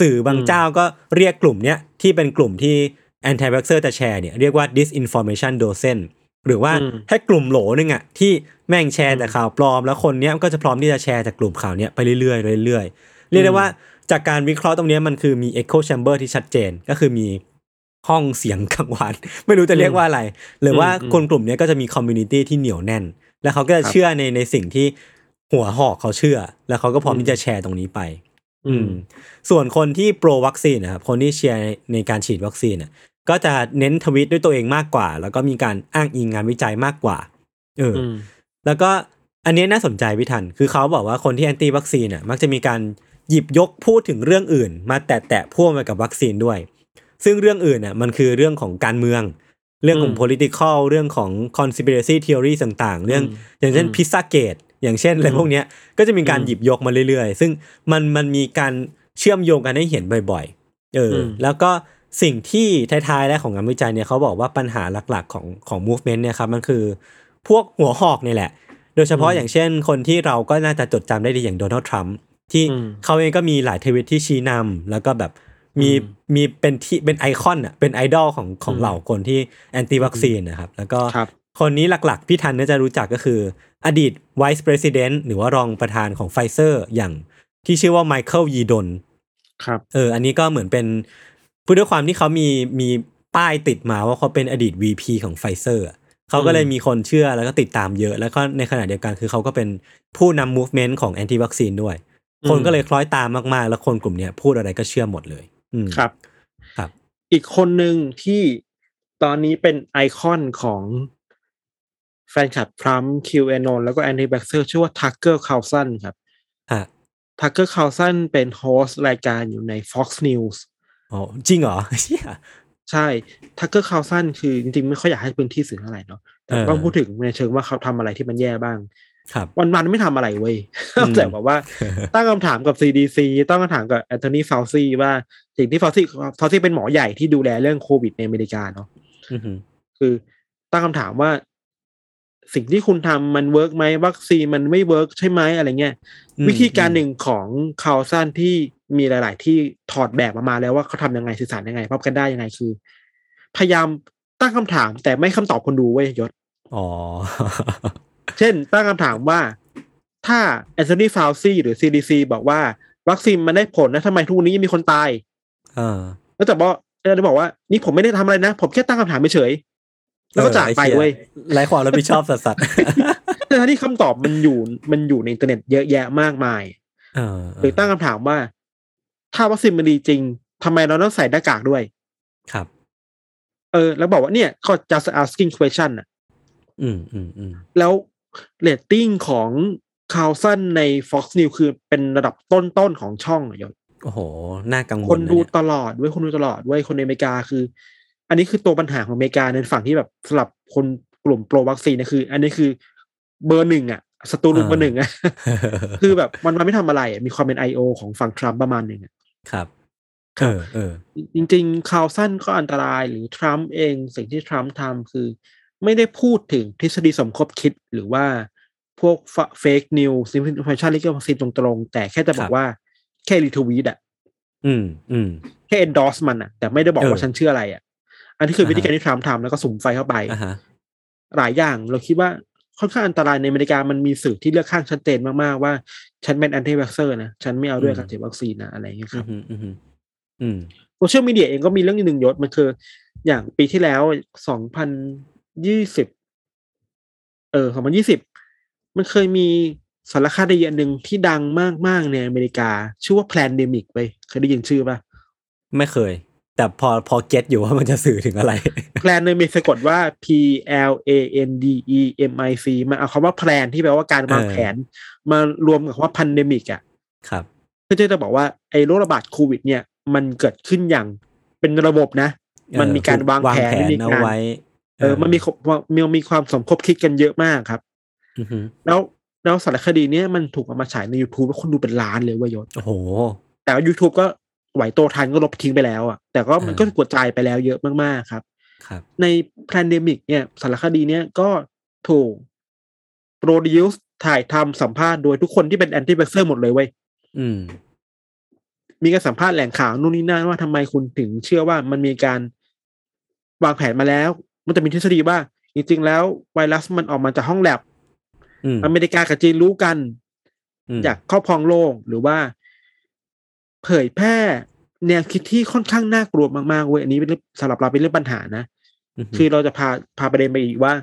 Speaker 1: สื่อบางเจ้าก็เรียกกลุ่มเนี้ยที่เป็นกลุ่มที่ anti vaxxer จะแชร์เนี่ยเรียกว่า disinformation dozen หรือว่า
Speaker 2: อืม
Speaker 1: แค่กลุ่มโหลนึงอะที่แม่งแชร์แต่ข่าวปลอม แล้วคนเนี้ยก็จะพร้อมที่จะแชร์จากกลุ่มข่าวเนี้ยไปเรื่อยๆเรื่อยๆเรียกได้ว่าจากการวิเคราะห์ตรงเนี้ยมันคือมี echo chamber ที่ชัดเจนก็คือมี ห้องเสียงกังวาน ไม่รู้จะเรียกว่าอะไร หรือว่า
Speaker 2: อืม
Speaker 1: คนกลุ่มเนี้ยก็จะมี community ที่เหนียวแน่น แล้วเขาก็จะ
Speaker 2: ครับ
Speaker 1: เชื่อในในสิ่งที่หัวหอกเขาเชื่อ แล้วเขาก็พร้อมที่จะแชร์ตรงนี้ไป อืม ส่วนคนที่โปรวัคซีนนะครับคนที่เชียร์ในในการฉีดวัคซีนน่ะก็จะเน้นทวิตด้วยตัวเองมากกว่า แล้วก็มีการอ้างอิงงานวิจัยมากกว่า เอออ
Speaker 2: อืม
Speaker 1: แล้วก็อันเนี้ยน่าสนใจพี่ทัน คือเขาบอกว่าคนที่แอนตี้วัคซีนน่ะมักจะมีการหยิบยกพูดถึงเรื่องอื่น มาแตะแตะพ่วงไปกับวัคซีนด้วย ซึ่งเรื่องอื่นน่ะมันคือเรื่องของการเมือง เรื่องของ
Speaker 2: อืม
Speaker 1: political เรื่องของ conspiracy theory ต่างๆ เรื่อง
Speaker 2: อืม
Speaker 1: อย่างเช่น
Speaker 2: อืม
Speaker 1: พิซซ่าเกตอย่างเช่นอะไร
Speaker 2: อืม
Speaker 1: พวกเนี้ยก็จะมีการ
Speaker 2: อืม
Speaker 1: หยิบยกมาเรื่อยๆ ซึ่งมันมันมีการเชื่อมโยงกันให้เห็นบ่อยๆเอออ
Speaker 2: ม
Speaker 1: แล้วก็สิ่งที่ท้ายๆ แล้วของงานวิจัยเนี่ยเขาบอกว่าปัญหาหลักๆของของ movement เนี่ยครับมันคือพวกหัวหอกนี่แหละ โดยเฉพาะอย่างเช่น คนที่เราก็น่าจะจดจำได้ดีอย่างโดนัลด์ทรัมป์ที่
Speaker 2: อืม
Speaker 1: เขาเองก็มีหลายทวิตที่ชี้นำแล้วก็แบบ มี
Speaker 2: อืม
Speaker 1: มีเป็นที่เป็นไอคอนอะเป็นไอดอลของของ
Speaker 2: อืม
Speaker 1: เหล่าคนที่แอนตี้วัคซีนนะครับ แล้วก็
Speaker 2: ครับ
Speaker 1: คนนี้หลักๆ พี่ทันน่าจะรู้จักก็คือ อดีต Vice President หรือว่ารองประธานของไฟเซอร์อย่างที่ชื่อว่า Michael Yeadon ค
Speaker 2: รับ
Speaker 1: เอออันนี้ก็เหมือนเป็นพูดด้วยความที่เขามีมีป้ายติดมาว่าเขาเป็นอดีต VP ของไฟเซอร์เขาก็เลยมีคนเชื่อแล้วก็ติดตามเยอะ แล้วก็ในขณะเดียวกันคือเขาก็เป็นผู้นำ movement ของแอนตี้วัคซีนด้วย คน
Speaker 2: อืม
Speaker 1: ก็เลยคล้อยตามมากๆ แล้วคนกลุ่มเนี้ยพูดอะไรก็เชื่อหมดเลยอืม
Speaker 2: ครับ
Speaker 1: ครับ
Speaker 2: อีกคนหนึ่งที่ตอนนี้เป็นไอคอนของแฟนคลับทรัมป์ QAnon แล้วก็ anti vaxxer ชื่อว่า Tucker Carlson ครับ
Speaker 1: อะ
Speaker 2: Tucker Carlson เป็น host รายการอยู่ใน Fox News
Speaker 1: อ๋อจริงเหรอเชี่ย
Speaker 2: ใช่ Tucker Carlson คือจริงๆ ไม่ค่อยอยากให้พื้นที่สื่อเท่าไหร่เนาะแต่
Speaker 1: เออ
Speaker 2: ต้องพูดถึงในเชิงว่าเขาทำอะไรที่มันแย่บ้าง
Speaker 1: ครับ
Speaker 2: วันๆไม่ทำอะไรเว้ย
Speaker 1: อืม
Speaker 2: แต่แบบว่า ตั้งคำถามกับ CDC ตั้งคำถามกับ Anthony Fauci ว่าสิ่งที่ Fauci Fauci เป็นหมอใหญ่ที่ดูแลเรื่องโควิดในอเมริกาเนาะ
Speaker 1: อือหือ
Speaker 2: คือตั้งคำถามว่า สิ่งที่คุณทำมัน work ไหมวัคซีนมันไม่ work ใช่ไหมอะไรเงี้ย
Speaker 1: อืม
Speaker 2: วิธีการหนึ่งของ Carlson ที่มีหลาย ๆ ที่ถอดแบบมามาแล้วว่าเขาทำยังไงสื่อสารยังไงพบกันได้ยังไงคือ พยายามตั้งคำถามแต่ไม่คำตอบคนดูเว้ยยศ
Speaker 1: อ๋อ
Speaker 2: เช่น ตั้งคำถามว่า ถ้า Anthony Fauci หรือ CDC บอกว่า วัคซีนมันได้ผลนะทำไมทุกวันนี้ยังมีคนตาย
Speaker 1: เออ
Speaker 2: แล้วแต่บอกแล้วจะบอกว่า นี่ผมไม่ได้ทำอะไรนะ ผมแค่ตั้งคำถามเฉยๆแล้วก็จากไปเว้ย
Speaker 1: ไร้ความรับผิดชอบสัส
Speaker 2: ทั้งที่คำตอบมันอยู่มันอยู่ในอินเทอร์เน็ตเยอะแยะมากมาย
Speaker 1: ๆเออ
Speaker 2: หรือตั้งคำถามว่า ถ้าวัคซีนมันดีจริงทำไมเราต้องใส่หน้ากากด้วย
Speaker 1: ครับ
Speaker 2: เออ แล้วบอกว่าเนี่ยก็ just asking question อะ
Speaker 1: อืมอืมอืม
Speaker 2: แล้ว เรตติ้งของ Carlson ใน Fox News คือเป็นระดับต้นๆของช่องอะยศ
Speaker 1: โอ้โห น่ากังวล
Speaker 2: คนดู
Speaker 1: นะเย
Speaker 2: ตลอดเว้ยคนดูตลอดเว้ยคนในอเมริกาคือ อันนี้คือตัวปัญหาของอเมริกาในฝั่งที่แบบสำหรับคนกลุ่ม pro วัคซีนนะคือ อันนี้คือเบอร์หนึ่งอะศัตรู number หนึ่งอะคือแบบมันมันไม่ทำอะไรอะมีความเป็น I.O. ของฝั่งทรัมป์ประมาณหนึ่งอะ
Speaker 1: ครับ
Speaker 2: ครับ
Speaker 1: เออเออ
Speaker 2: จริงๆ Carlson ก็อันตรายหรือทรัมป์เองสิ่งที่ทรัมป์ทำคือ ไม่ได้พูดถึงทฤษฎีสมคบคิดหรือว่าพวก fake news misinformation เกี่ยวกับวัคซีนตรงๆ แต่แค่จะบอ
Speaker 1: ครับ
Speaker 2: แค่รีทวีตอะ
Speaker 1: อืมอืม
Speaker 2: แค่ endorse มันอะแต่ไม่ได้บอกว่า
Speaker 1: เออ
Speaker 2: ฉันเชื่ออะไรอะอันนี้คือวิธีการ
Speaker 1: อ่าฮะ
Speaker 2: ที่ทรัมป์ทำแล้วก็สุมไฟเข้าไป
Speaker 1: อ่าฮะ
Speaker 2: หลายอย่างเราคิดว่าค่อนข้างอันตรายในอเมริกามันมีสื่อที่เลือกข้างชัดเจนมาก ๆ ว่า ฉันเป็นแอนตี้วัคเซอร์นะ ฉันไม่เอาด้วยการฉีดวัคซีนนะ อะไรอย่างเงี้ยค
Speaker 1: อื
Speaker 2: รับ
Speaker 1: มอืมอืมอืม
Speaker 2: โซเชียลมีเดียเองก็มีเรื่องหนึ่งยศมันคือ อย่างปีที่แล้วสองพัน ยี่สิบเออสองพันยี่สิบมันเคยมีสารคดีอันหนึ่งที่ดังมากๆในอเมริกา ชื่อว่า Plandemic ไปเคยได้ยินชื่อปะ
Speaker 1: ไม่เคย แต่พอพอเก็ตอยู่ว่ามันจะสื่อถึงอะไร
Speaker 2: Plandemic สะกดว่า P L A N D E M I C มันเอาคำว่า plan ที่แปลว่าการวาง
Speaker 1: เออ
Speaker 2: แผน มารวมกับคำว่า pandemic อะ
Speaker 1: ครับ
Speaker 2: เพื่อที่จะบอกว่าไอ้โรคระบาดโควิด เนี่ย มันเกิดขึ้นอย่างเป็นระบบนะ มันมีการวางแผน
Speaker 1: วางแผน
Speaker 2: มี
Speaker 1: เอา
Speaker 2: การ
Speaker 1: ไว้
Speaker 2: เออมันมีความมีมีความสมคบคิดกันเยอะมากครับ
Speaker 1: อือหือ
Speaker 2: แล้วแล้วสารคดีเนี้ยมันถูกเอามาฉายใน YouTube แล้วคนดูเป็นล้านเลยเว้ยยศ
Speaker 1: โอ้โห
Speaker 2: แต่ว่า YouTube ก็ไหวตัวทันก็ลบทิ้งไปแล้วอะแต่ก็มัน
Speaker 1: เออ
Speaker 2: ก็กระจายไปแล้วเยอะมากๆครับ
Speaker 1: ครับ
Speaker 2: ใน Plandemic เนี่ยสารคดีเนี้ยก็ถูก produce ถ่ายทำสัมภาษณ์โดยทุกคนที่เป็นแอนตี้ a บ c เซอร์หมดเลยเว้ย
Speaker 1: อืม
Speaker 2: มีการสัมภาษณ์แหล่งข่าวนู่นนี่นั่นว่าทำไมคุณถึงเชื่อว่ามันมีการวางแผนมาแล้ว มันจะมีทฤษฎีว่า จริง ๆ แล้วไวรัสมันออกมาจากห้องแลบ
Speaker 1: อืม
Speaker 2: อเมริกากับจีนรู้กัน
Speaker 1: ม
Speaker 2: อยากครอบครองโลกหรือว่า เผยแพร่แนวคิดที่ค่อนข้างน่ากลัวมากๆเว้ยอันนี้เป็นเรื่องสำหรับเราเป็นเรื่องปัญหานะ
Speaker 1: หื
Speaker 2: คือเราจะพาพาประเด็นไปอีกว่า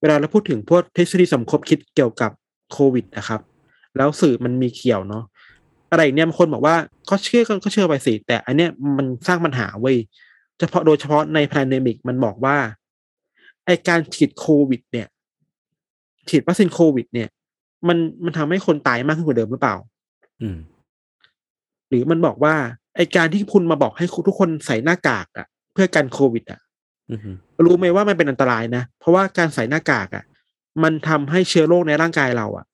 Speaker 2: เวลาเราพูดถึงพวกทฤษฎีสมคบคิดเกี่ยวกับโควิดนะครับ แล้วสื่อมันมีเกี่ยวเนาะอะไรอย่างเนี้ยบางคนบอกว่าก็เชื่อก็ก็เชื่อไปสิแต่ อันเนี้ยมันสร้างปัญหาเว้ยเฉพาะโดยเฉพาะในพ a นเดมิกมันบอกว่า ไอการฉีดโควิด เนี่ย ฉีดวัคซีนโควิด เนี่ย มันมันทำให้คนตายมากขึ้นกว่าเดิมหรือเปล่า
Speaker 1: อืม
Speaker 2: หรือมันบอกว่า ไอการที่คุณมาบอกให้ทุกคนใส่หน้ากากอะเพื่อกันโควิดอะ
Speaker 1: อือหือ
Speaker 2: รู้ไหมว่ามันเป็นอันตรายนะ เพราะว่าการใส่หน้ากากอะ มันทำให้เชื้อโรคในร่างกายเราอะ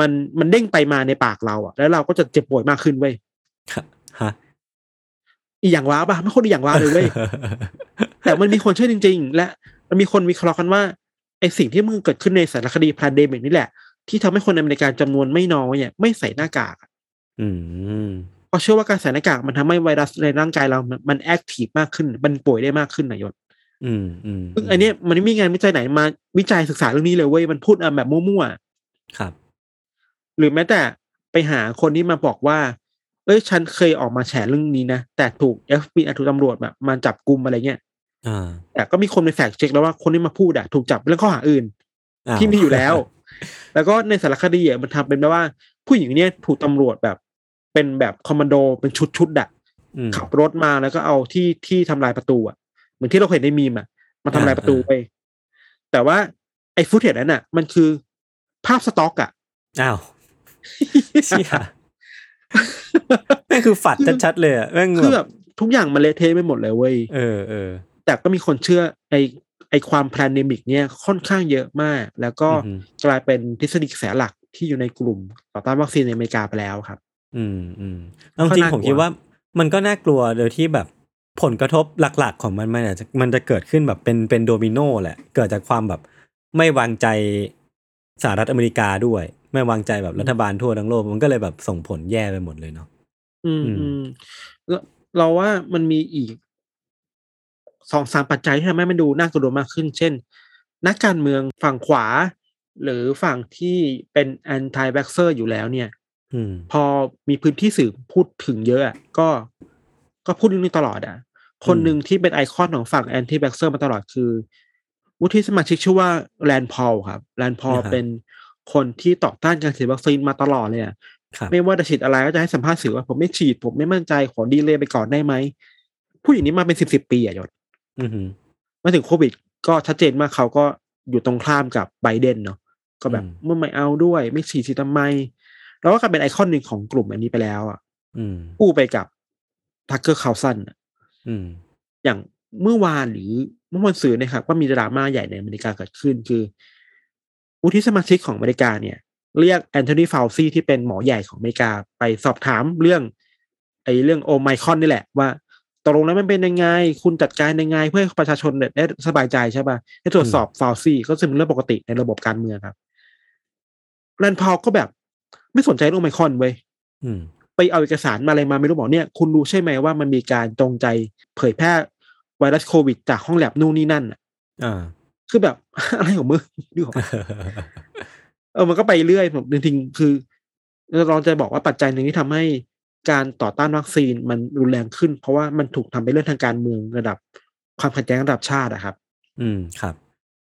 Speaker 2: มันมันเด้งไปมาในปากเราอะ แล้วเราก็จะเจ็บป่วยมากขึ้นเว้ย
Speaker 1: ฮะ
Speaker 2: อีอย่างว้าป่ะไม่คนอีอย่างว้าเลยเว้ยแต่มันมีคนเชื่อจริง ๆ และ มันมีคนวิเคราะห์กันว่าไอสิ่งที่มันเกิดขึ้นในสารคดีพ a นเดมิกนี่แหละ ที่ทำให้คนอเมริกันจำนวนไม่น้อยเนี่ยไม่ใส่หน้ากากอะ
Speaker 1: อืม
Speaker 2: เพราะเชื่อว่าการใส่หน้ากากมันทำให้ไวรัสในร่างกายเรามันมัน active มากขึ้น มันป่วยได้มากขึ้นน่ะยศ
Speaker 1: อืมอืม
Speaker 2: ซึ่งอันเนี้ยมันไม่มีงานวิจัยไหนมาวิจัยศึกษาเรื่องนี้เลยเว้ยมันพูดอะแบบมั่วๆ
Speaker 1: ครับ
Speaker 2: หรือแม้แต่ไปหาคนที่มาบอกว่า เอ้ยฉันเคยออกมาแฉเรื่องนี้นะแต่ถูก FBI ถูกตำรวจแบบมาจับกลุ่มอะไรเงี้ย
Speaker 1: อ่า
Speaker 2: แต่ก็มีคนไปแฟกเช็คแล้วว่าคนที่มาพูดอะถูกจับเรื่องข้อหาอื่น
Speaker 1: อ้าว
Speaker 2: ที่มีอยู่แล้ว แล้วก็ในสารคดีอะมันทำเป็นแบบว่า ผู้หญิงเนี่ยถูกตำรวจแบบ เป็นแบบคอมมานโดเป็นชุดชุดๆอะ
Speaker 1: อืม
Speaker 2: ขับรถมาแล้วก็เอาที่ที่ทำลายประตูอะเหมือนที่เราเห็นในมีมอะมาทำลายประตู
Speaker 1: อ่า
Speaker 2: ไป แต่ว่าไอ้ฟุตเทจนั้นอะมันคือภาพสต็อกอะ
Speaker 1: อ้าวเชี่ยแม่งคือ fake ชัดๆเลยอะแม่ง
Speaker 2: คือ
Speaker 1: แบ
Speaker 2: แบบบทุกอย่างมันเละเทะไปหมดเลยเว้ย
Speaker 1: เออเออ
Speaker 2: แต่ก็มีคนเชื่อไอไอความ Plandemic เนี่ยค่อนข้างเยอะมาก แล้วก็
Speaker 1: อือฮึ
Speaker 2: กลายเป็นทฤษฎีกระแสหลักที่อยู่ในกลุ่มต่อต้านวัคซีนในอเมริกาไปแล้วครับ
Speaker 1: อืมอืมเอาจริง
Speaker 2: ก็น่ากลัว
Speaker 1: ผมคิดว่ามันก็น่ากลัวโดยที่แบบผลกระทบหลักๆของมันมันอาจจะมันจะเกิดขึ้นแบบเป็นเป็นโดมิโนแหละ เกิดจากความแบบไม่วางใจสหรัฐอเมริกาด้วย ไม่วางใจแบบรัฐบาลทั่วทั้งโลกมันก็เลยแบบส่งผลแย่ไปหมดเลยเนาะ
Speaker 2: อืม
Speaker 1: อืม
Speaker 2: อืมแล้วเราว่ามันมีอีก สองสามปัจจัยที่ทำให้มันดูน่ากลัวมากขึ้น เช่น นักการเมืองฝั่งขวา หรือฝั่งที่เป็น anti v a x เ e อร์อยู่แล้วเนี่ย
Speaker 1: อืม
Speaker 2: พอมีพื้นที่สื่อพูดถึงเยอะอะก็ก็พูดเรื่องนี้ตลอดอะ คนหนึ่งที่เป็นไอคอนของฝั่ง anti-vaxxer มาตลอดคือ วุฒิสมาชิกชื่อว่าแรนด์พอลครับแรนด์พอล
Speaker 1: อ่าฮะ
Speaker 2: เป็นคนที่ต่อต้านการฉีดวัคซีนมาตลอดเลยอะ
Speaker 1: ครับ
Speaker 2: ไม่ว่าจะฉีดอะไรก็จะให้สัมภาษณ์สื่อว่าผมไม่ฉีดผมไม่มั่นใจขอ delay ไปก่อนได้ไหมพูดอย่างนี้มาเป็นสิบสิบปีอะยศ
Speaker 1: อือหือ
Speaker 2: มาถึงโควิด ก็ชัดเจนมากเขาก็อยู่ตรงข้ามกับไบเดนเนาะก็แบบ
Speaker 1: อืม
Speaker 2: เมื่อไม่เอาด้วย ไม่ฉีดสิทำไม แล้วก็กลายเป็นไอคอนหนึ่งของกลุ่มอันนี้ไปแล้วอะ
Speaker 1: อืม
Speaker 2: คู่ไปกับทักเกอร์คาร์ลสัน
Speaker 1: อืม
Speaker 2: อย่างเมื่อวานหรือเมื่อวันซืนเนี่ยครับว่ามีดราม่าใหญ่ในอเมริกาเกิดขึ้นคือวุฒิสมาชิกของอเมริกาเนี่ย เรียกแอนโทนีฟาวซีที่เป็นหมอใหญ่ของอเมริกาไปสอบถามเรื่อง ไอ้เรื่องโอไมครอนนี่แหละว่า ตกลงแล้วมันเป็นยังไง คุณจัดการยังไงเพื่อให้ประชาชนเนี่ยได้สบายใจใช่ป่ะให้ตรวจสอบฟาวซีก็ซึ่งเป็นเรื่องปกติในระบบการเมืองครับแรนด์พาวก็แบบไม่สนใจเรื่องโอไมครอนเว้ย
Speaker 1: อืม
Speaker 2: ไปเอาเอกสารมาอะไรมาไม่รู้บอกเนี่ย คุณรู้ใช่ไหมว่ามันมีการจงใจเผยแพร่ไวรัสโควิด จากห้องแลบนู่นนี่นั่นอะ
Speaker 1: อ่า
Speaker 2: คือแบบอะไรของมึงนึกออกปะเออมันก็ไปเรื่อยผมจริงๆคือเราจะบอกว่าปัจจัยหนึ่งที่ทำให้ การต่อต้านวัคซีนมันรุนแรงขึ้น เพราะว่ามันถูกทำเป็นเรื่องทางการเมืองระดับความขัดแย้งระดับชาติอะครับ
Speaker 1: อืมครับ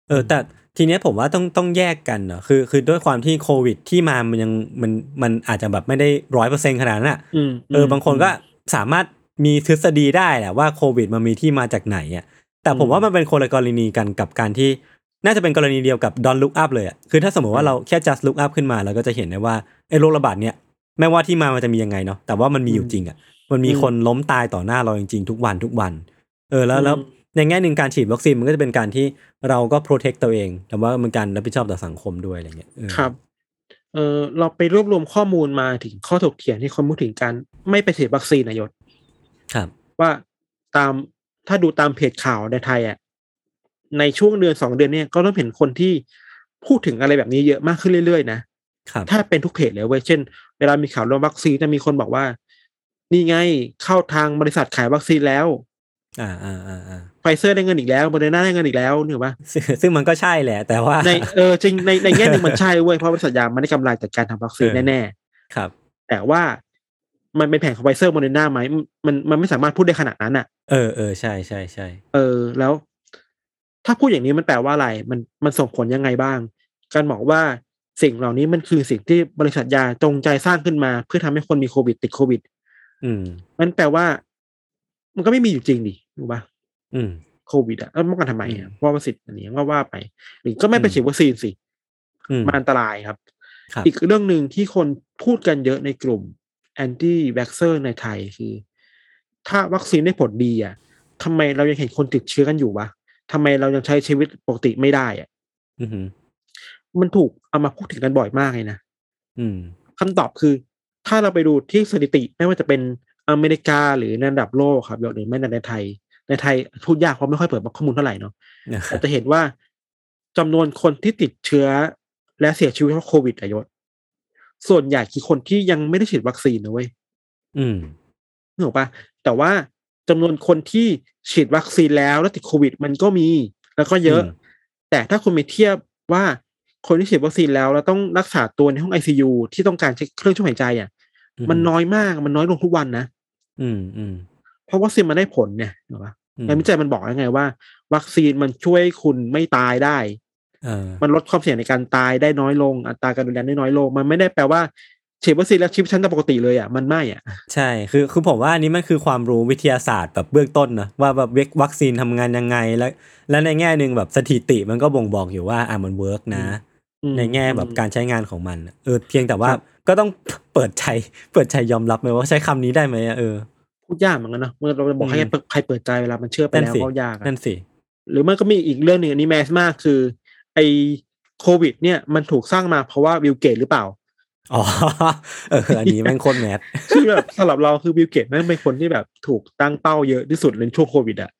Speaker 1: เออ แต่ทีเนี้ยผมว่าต้องต้องแยกกันเนาะคือ คือด้วยความที่โควิดที่มามันยังมันมันอาจจะแบบไม่ได้ร้อยเปอร์เซ็นขนาดนั้นอะ
Speaker 2: อืม
Speaker 1: เออบางคนก็สามารถมีทฤษฎีได้แหละว่าโควิดมันมีที่มาจากไหนอะแต่ผมว่ามันเป็นคนละกรณีกันกับการที่น่าจะเป็นกรณีเดียวกับ Don't Look Up เลยอะคือถ้าสมมติว่าเราแค่ just look up ขึ้นมาเราก็จะเห็นได้ว่าไอ้โรคระบาดเนี้ย แม้ว่าที่มามันจะมียังไงเนาะแต่ว่ามันมีอยู่จริงอะมันมีคนล้มตายต่อหน้าเราจริงๆทุกวันทุกวัน เออแล้วแล้วในแง่หนึ่งการฉีดวัคซีนมันก็จะเป็นการที่เราก็ protect ตัวเอง แต่ว่ามันการรับผิดชอบต่อสังคมด้วยอะไรเงี้ยเออ
Speaker 2: ครับเออเราไปรวบรวมข้อมูลมาถึงข้อถกเถียงที่คนพูดถึงการไม่ไปฉีดวัคซีนนายศ
Speaker 1: ครับ
Speaker 2: ว่าตามถ้าดูตามเพจข่าวในไทยอะในช่วงเดือนสองเดือนเนี่ยก็เริ่มเห็นคนที่พูดถึงอะไรแบบนี้เยอะมากขึ้นเรื่อยๆนะครับ ถ้าเป็นทุกเพจเลยเว้ยเช่น เวลามีข่าวเรื่องวัคซีนจะมีคนบอกว่า นี่ไงเข้าทางบริษัทขายวัคซีนแล้ว
Speaker 1: อ่าอ่าอ่าอ่า
Speaker 2: ไฟเซอร์ได้เงินอีกแล้วโมเดอร์นาได้เงินอีกแล้วนึกออกปะ
Speaker 1: ซึ่งซึ่งมันก็ใช่แหละ แต่ว่า
Speaker 2: ในเออจริงในในแง่หนึ่งมันใช่เว้ยเพราะบริษัทยามันได้กำไรจากการทำวัคซีน
Speaker 1: เออ
Speaker 2: แน่
Speaker 1: ครับ
Speaker 2: ๆแต่ว่ามันเป็นแผนของไฟเซอร์โมเดอร์นาไหมมันมันไม่สามารถพูดได้ขนาดนั้นอะ
Speaker 1: เออเออใช่ใช่ใช่
Speaker 2: เออ แล้ว ถ้าพูดอย่างนี้มันแปลว่าอะไร มันมันส่งผลยังไงบ้าง การบอกว่า สิ่งเหล่านี้มันคือสิ่งที่บริษัทยาจงใจสร้างขึ้นมา เพื่อทำให้คนมีโควิดติดโควิด
Speaker 1: อืม
Speaker 2: มันแปลว่า มันก็ไม่มีอยู่จริงดิถูกปะ
Speaker 1: อืม
Speaker 2: โควิดอะแล้วมันกันทำไม
Speaker 1: อื
Speaker 2: อะ
Speaker 1: ม
Speaker 2: เพราะว่าสิทธิ์อันนี้ก็ว่าไป หรือก็ไม่ไป
Speaker 1: อืม
Speaker 2: ฉีดวัคซีนสิ
Speaker 1: อืม
Speaker 2: มันอันตรายครับ
Speaker 1: ครับ
Speaker 2: อีกเรื่องหนึ่งที่คนพูดกันเยอะในกลุ่ม anti-vaxxer ในไทยคือ ถ้าวัคซีนได้ผลดีอะทำไมเรายังเห็นคนติดเชื้อกันอยู่วะทำไมเรายังใช้ชีวิตปกติไม่ได้อะ
Speaker 1: อื ม
Speaker 2: มันถูกเอามาพูดถึงกันบ่อยมากเลยนะ
Speaker 1: อืม
Speaker 2: คำตอบคือ ถ้าเราไปดูที่สถิติไม่ว่าจะเป็นอเมริกาหรือในระดับโลกครับหรือไม่ในไทย ในไทยพูดยากเพราะไม่ค่อยเปิดข้อมูลเท่าไหร่เนาะแต่จะเห็นว่าจำนวนคนที่ติดเชื้อและเสียชีวิตเพราะโควิดอะยศ ส่วนใหญ่คือคนที่ยังไม่ได้ฉีดวัคซีนนะเว้ย
Speaker 1: อืม
Speaker 2: นึกออกปะแต่ว่าจำนวนคนที่ฉีดวัคซีนแล้วแล้วติดโควิด มันก็มี แล้วก็เยอะ
Speaker 1: อืม
Speaker 2: แต่ถ้าคุณไปเทียบว่า คนที่ฉีดวัคซีนแล้วแล้วต้องรักษาตัวในห้องไอซียูที่ต้องการใช้เครื่องช่วยหายใจอะ มันน้อยมากมันน้อยลงทุกวันนะ
Speaker 1: อืมอืม
Speaker 2: เพราะวัคซีนมันได้ผลเนี่ยนึกออกปะ
Speaker 1: อืม
Speaker 2: งานวิจัยมันบอกยังไงว่า วัคซีนมันช่วยคุณไม่ตายได้
Speaker 1: เออ
Speaker 2: มันลดความเสี่ยงในการตายได้น้อยลง อัตราการรุนแรงได้น้อยลง มันไม่ได้แปลว่าฉีดวัคซีนแล้วชีวิตฉันจะปกติเลยอะมันไม่อะ
Speaker 1: ใช่คือคือผมว่าอันนี้มันคือความรู้วิทยาศาสตร์แบบเบื้องต้นนะว่าแบบวัคซีนทำงานยังไงแล้ว และในแง่หนึ่งแบบสถิติมันก็บ่งบอกอยู่ว่าอะมัน work นะ
Speaker 2: อืม
Speaker 1: ในแง่แบบการใช้งานของมัน เออเพียงแต่ว่า
Speaker 2: ครับ
Speaker 1: ก็ต้องเปิดใจเปิดใจยอมรับไหมว่าใช้คำนี้ได้ไหมอะเออ
Speaker 2: พูดยากเหมือนกันเนอะเมื่อเราจะบอกให้
Speaker 1: อืม
Speaker 2: ใครเปิดใจเวลามันเชื่อไป
Speaker 1: นั่น
Speaker 2: แล้ว
Speaker 1: สิ
Speaker 2: ก็ยากอะ
Speaker 1: นั่นสิ
Speaker 2: หรือมันก็มีอีกเรื่องหนึ่งอันนี้ mass มากคือ ไอโควิด เนี่ยมันถูกสร้างมาเพราะว่าบิลเกตส์หรือเปล่า
Speaker 1: อ๋อเอออันนี้แม่งโคตร mass
Speaker 2: คือแบบสำหรับเราคือบิลเกตส์แม่งเป็นคนที่แบบถูกตั้งเป้าเยอะที่สุดในช่วงโควิดอะ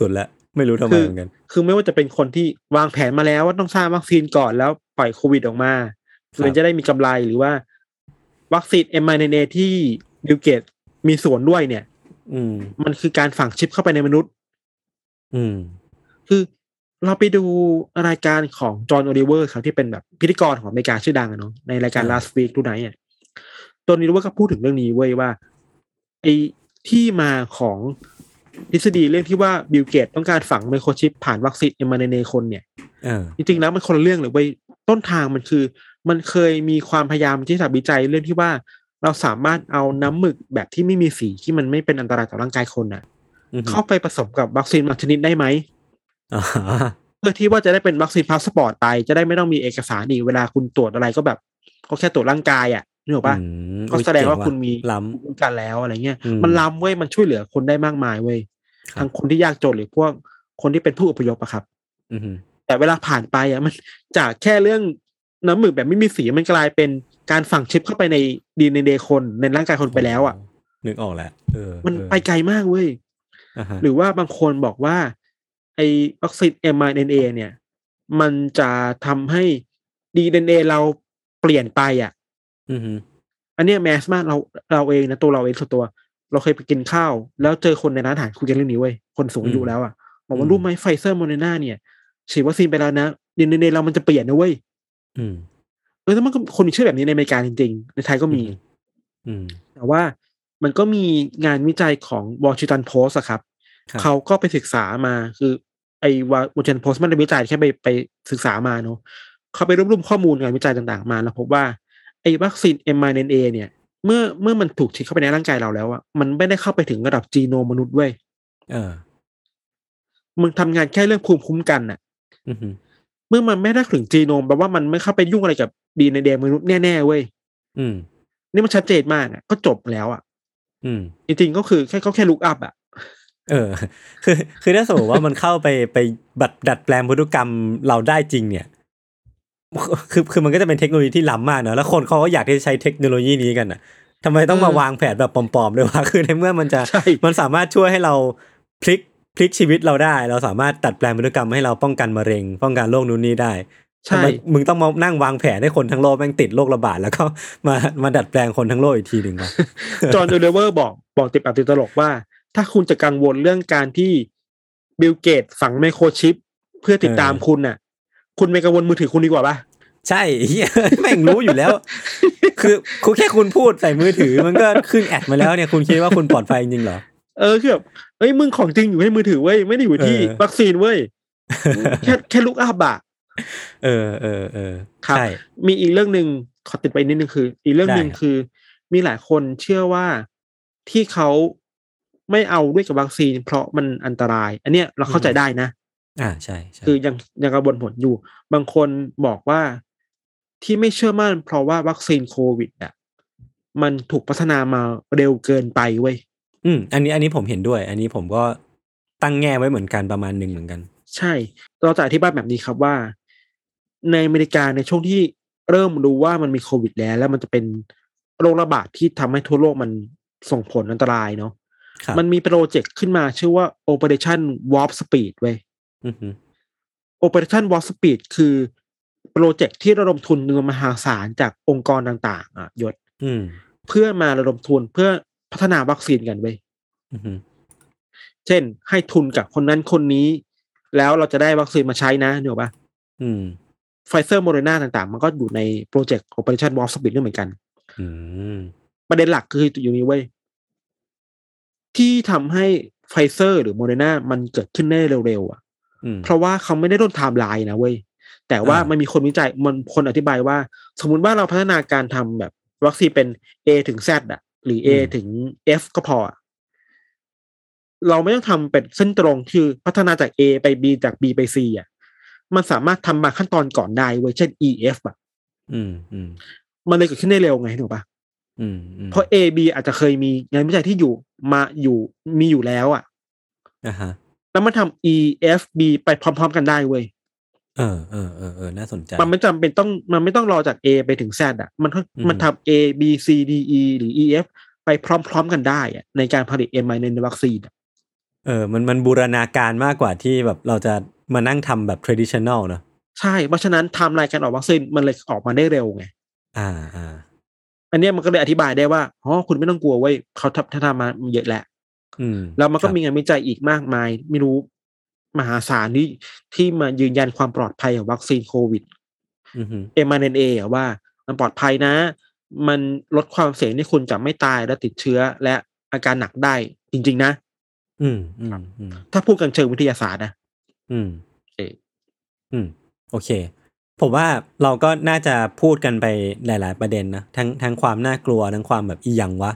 Speaker 1: สุดๆแล้ว ไม่รู้ทำไม
Speaker 2: คือ
Speaker 1: เหมือนกัน
Speaker 2: คือไม่ว่าจะเป็นคนที่วางแผนมาแล้วว่าต้องสร้างวัคซีนก่อนแล้วปล่อยโควิดออกมา
Speaker 1: ครับ
Speaker 2: มันจะได้มีกำไรหรือว่า วัคซีน mRNA ที่บิลเกตส์มีส่วนด้วยเนี่ย
Speaker 1: อืม
Speaker 2: มันคือการฝังชิปเข้าไปในมนุษย์
Speaker 1: อืม
Speaker 2: คือเราไปดูรายการของจอห์นโอลิเวอร์ครับที่เป็นแบบพิธีกรของอเมริกาชื่อดังอะเนาะในรายการ
Speaker 1: อ่า
Speaker 2: last week ทุกไนท์อะจอห์นโอลิเวอร์ก็พูดถึงเรื่องนี้เว้ยว่าไอ้ที่มาของ ทฤษฎีเรื่องที่ว่าบิลเกตส์ต้องการฝังไมโครชิปผ่านวัคซีนเอม n นเนคนเนี่ย
Speaker 1: เออ
Speaker 2: จริงๆแล้วมันคนละเรื่องเลยเว้ยต้นทางมันคือ มันเคยมีความพยายามที่จะวิจัยเรื่องที่ว่าเราสามารถเอาน้ำหมึกแบบที่ไม่มีสีที่มันไม่เป็นอันตรายต่อร่างกายคนน่ะ
Speaker 1: อือฮึ
Speaker 2: เข้าไปผสมกับวัคซีนบางชนิดได้ไหม
Speaker 1: อ่า
Speaker 2: เพื่อที่ว่าจะได้เป็น vaccine passport ไปจะได้ไม่ต้องมีเอกสารอีกเวลาคุณตรวจอะไรก็แบบก็แค่ตรวจร่างกายอะ นึกออกปะ
Speaker 1: อืม
Speaker 2: ก็แสดงว่าคุณมี
Speaker 1: ล้
Speaker 2: ภูมิคุ้มกันแล้วอะไรเงี้ย
Speaker 1: อืม
Speaker 2: มันล้ำเว้ยมันช่วยเหลือคนได้มากมายเว้ย
Speaker 1: ครับ
Speaker 2: ทั้งคนที่ยากจนหรือพวกคนที่เป็นผู้อพยพอะครับำ
Speaker 1: อือฮึ
Speaker 2: แต่เวลาผ่านไปอะมันจากแค่เรื่องน้ำหมึกแบบไม่มีสีมันกลายเป็นการฝังชิปเข้าไปในดีในเดคนในร่างกายคนไปแล้วอะ
Speaker 1: นึกออกแล้วเออ
Speaker 2: มัน
Speaker 1: เออ
Speaker 2: ไปไกลมากเว้ย
Speaker 1: อ่าฮะ
Speaker 2: หรือว่าบางคนบอกว่า ไอ้วัคซีน mRNA เนี่ย มันจะทำให้ DNA เราเปลี่ยนไปอะ
Speaker 1: อือฮึ
Speaker 2: อันเนี้ย mass มากเราเราเองนะตัวเราเองส่วนตัว เราเคยไปกินข้าว แล้วเจอคนในร้านอาหารคุยกันเรื่องนี้เว้ยคนสูงอายุแล้วอะบอกว่ารู้ไหมไฟเซอร์โมเดอร์นาเนี่ยฉีดวัคซีนไปแล้วนะ DNA เรามันจะเปลี่ยนนะเว้ย
Speaker 1: อืม
Speaker 2: เออแต่มันก็คนมีเชื่อแบบนี้ในอเมริกาจริงๆ ในไทยก็มี
Speaker 1: อืม
Speaker 2: แต่ว่ามันก็มีงานวิจัยของวอชิงตันโพสต์อะครับ
Speaker 1: ครับ
Speaker 2: เขาก็ไปศึกษามาคือไอ้วอชิงตันโพสมันได้วิจัยแค่ไปไปศึกษามาเนาะเขาไปรวบรวมข้อมูลงานวิจัยต่างๆ มาแล้วพบว่า ไอ้วัคซีน mRNA เนี่ย เมื่อเมื่อมันถูกฉีดเข้าไปในร่างกายเราแล้วอะมันไม่ได้เข้าไปถึงระดับจีโนมมนุษย์เว้ย
Speaker 1: เออ
Speaker 2: มันทำงานแค่เรื่องภูมิคุ้มกันน่ะ
Speaker 1: อือฮึ
Speaker 2: เมื่อมันไม่ได้ถึงจีโนมแปลว่ามันไม่เข้าไปยุ่งอะไรกับดีในเดมนุษย์แน่ๆเว้ย
Speaker 1: อืม
Speaker 2: นี่มันชัดเจนมากอะก็จบแล้วอะ
Speaker 1: อืม
Speaker 2: จริงๆก็คือแค่เขาแค่ลุกอัพอะ
Speaker 1: เออ คือ คือถ้าสมมติว่ามันเข้าไปไปบัดดัดแปลงพันธุกรรมเราได้จริงเนี่ย คือคือมันก็จะเป็นเทคโนโลยีที่ล้ำมากเนอะแล้วคนเขาก็อยากที่จะใช้เทคโนโลยีนี้กันอะทำไมต้องมาวางแผนแบบปลอมๆด้วยวะคือในเมื่อมันจะ
Speaker 2: ใช่
Speaker 1: มันสามารถช่วยให้เราพลิกพลิกชีวิตเราได้ เราสามารถตัดแปลงพันธุกรรมให้เราป้องกันมะเร็ง ป้องกันโรคนู้นนี้ได้ทำ
Speaker 2: ใช่
Speaker 1: ไมมึงต้องมานั่งวางแผนให้คนทั้งโลกแม่งติดโรคระบาดแล้วก็มามาดัดแปลงคนทั้งโลกอีกทีหนึ่งวะ
Speaker 2: จอห์นโอลิเวอร์บอกบอกติดปากติดตลกว่า ถ้าคุณจะกังวลเรื่องการที่บิลเกตส์ฝังไมโครชิป เพื่อติดตาม
Speaker 1: เออ
Speaker 2: คุณน่ะ คุณไม่กังวลมือถือคุณดีกว่าปะ
Speaker 1: ใช่เฮียแม่งรู้อยู่แล้ว คือคุณแค่คุณพูดใส่มือถือมันก็ขึ้น ad มาแล้วเนี่ยคุณคิดว่าคุณปลอดภัยจริงๆเหรอ
Speaker 2: เออคือแบบเอ้ยมึงของจริงอยู่ในมือถือเว้ยไม่ได้อยู่ที่
Speaker 1: เออ
Speaker 2: วัคซีนเว้ยแค่แค่ look up อะ
Speaker 1: เออเออเออ
Speaker 2: ครับ
Speaker 1: ใช่
Speaker 2: มีอีกเรื่องหนึ่งขอติดไปนิดนึงคือ อีกเรื่องหนึ่ง
Speaker 1: ได้ครับ
Speaker 2: คือ มีหลายคนเชื่อว่าที่เขาไม่เอาด้วยกับวัคซีน เพราะมันอันตราย อันเนี้ยเราเข้าใจได้นะ
Speaker 1: อ่าใช่ใช่
Speaker 2: คือยังยังกังวลผลอยู่ บางคนบอกว่าที่ไม่เชื่อมั่น เพราะว่าวัคซีนโควิดอะมันถูกพัฒนามาเร็วเกินไปเว้ย
Speaker 1: อืม อันนี้อันนี้ผมเห็นด้วย อันนี้ผมก็ตั้งแง่ไว้เหมือนกันประมาณหนึ่งเหมือนกัน
Speaker 2: ใช่ เราจะอธิบายแบบนี้ครับว่า ในอเมริกาในช่วงที่เริ่มรู้ว่ามันมีโควิดแล้ว แล้วมันจะเป็นโรคระบาดที่ทำให้ทั่วโลกมันส่งผลอันตรายเนาะ
Speaker 1: ครับ
Speaker 2: มันมีโปรเจกต์ขึ้นมาชื่อว่า Operation Warp Speed เว้ย
Speaker 1: อือฮึ
Speaker 2: Operation Warp Speed คือโปรเจกต์ที่ระดมทุนเงินมหาศาลจากองค์กรต่าง ๆอะยศ
Speaker 1: อืม
Speaker 2: เพื่อมาระดมทุนเพื่อพัฒนาวัคซีนกันเว้ย
Speaker 1: อือฮึ
Speaker 2: เช่น ให้ทุนกับคนนั้นคนนี้ แล้วเราจะได้วัคซีนมาใช้นะเนกอะปะ
Speaker 1: อืม
Speaker 2: ไฟเซอร์โมเดอร์นาต่าง ๆ มันก็อยู่ในโปรเจกต์ Operation Warp Speed ด้วยเหมือนกัน
Speaker 1: อืม
Speaker 2: ประเด็นหลักคืออยู่นี้เว้ยที่ทำให้ไฟเซอร์หรือโมเดอร์นามันเกิดขึ้นได้เร็วๆอะ
Speaker 1: อืม
Speaker 2: เพราะว่าเขาไม่ได้ร่นไทม์ไลน์นะเว้ยแต่ว่า
Speaker 1: อ่ามั
Speaker 2: มันมีคนวิจัยมันคนอธิบายว่า สมมุติว่าเราพัฒนาการทำแบบวัคซีนเป็น A ถึง Z อะ หรือ A ถึง F ก็พออะเราไม่ต้องทำเป็นเส้นตรงคือพัฒนาจาก A ไป B จาก B ไป C อะ มันสามารถทำบางขั้นตอนก่อนได้เว้ยเช่น E F อะ
Speaker 1: อืมอืม
Speaker 2: มันเลยเกิดขึ้นได้เร็วไงถูกปะ
Speaker 1: อืมอืม
Speaker 2: เพราะ A B อาจจะเคยมีงานวิจัยที่อยู่มาอยู่มีอยู่แล้ว อะ
Speaker 1: อ่าฮะ
Speaker 2: แล้วมันทำ E F B ไปพร้อม ๆ กันได้เว้ย
Speaker 1: เออเออเออเออน่าสนใจ
Speaker 2: มันไม่จำเป็นต้องมันไม่ต้องรอจาก A ไปถึง Z อะ มัน
Speaker 1: อืม
Speaker 2: มันทำ A B C D E หรือ E F ไปพร้อม ๆ กันได้อะในการผลิต mRNA ในวัคซีนอะ
Speaker 1: เออมันมันบูรณาการมากกว่าที่แบบเราจะมานั่งทำแบบ traditional เนอะ
Speaker 2: ใช่ เพราะฉะนั้นไทม์ไลน์การออกวัคซีนมันเลยออกมาได้เร็วไง
Speaker 1: อ่าอ่า
Speaker 2: อันเนี้ยมันก็เลยอธิบายได้ว่าอ๋อคุณไม่ต้องกลัวเว้ยเขาทำทำมาเยอะแหละ
Speaker 1: อืม
Speaker 2: แล้วมันก็
Speaker 1: ครับ
Speaker 2: มีงานวิจัยอีกมากมาย ไม่รู้มหาศาลที่ที่มายืนยันความปลอดภัยของวัคซีนโควิด
Speaker 1: อือฮึ
Speaker 2: mRNA อะว่า มันปลอดภัยนะ มันลดความเสี่ยงที่คุณจะไม่ตายและติดเชื้อและอาการหนักได้จริง ๆ นะ
Speaker 1: อืมอืมอืม
Speaker 2: ถ้าพูดกันเชิงวิทยาศาสตร์นะ
Speaker 1: อืม
Speaker 2: เออ
Speaker 1: อืม โอเค ผมว่าเราก็น่าจะพูดกันไปหลาย ๆ ประเด็นนะทั้งทั้งความน่ากลัวทั้งความแบบอีหยังวะ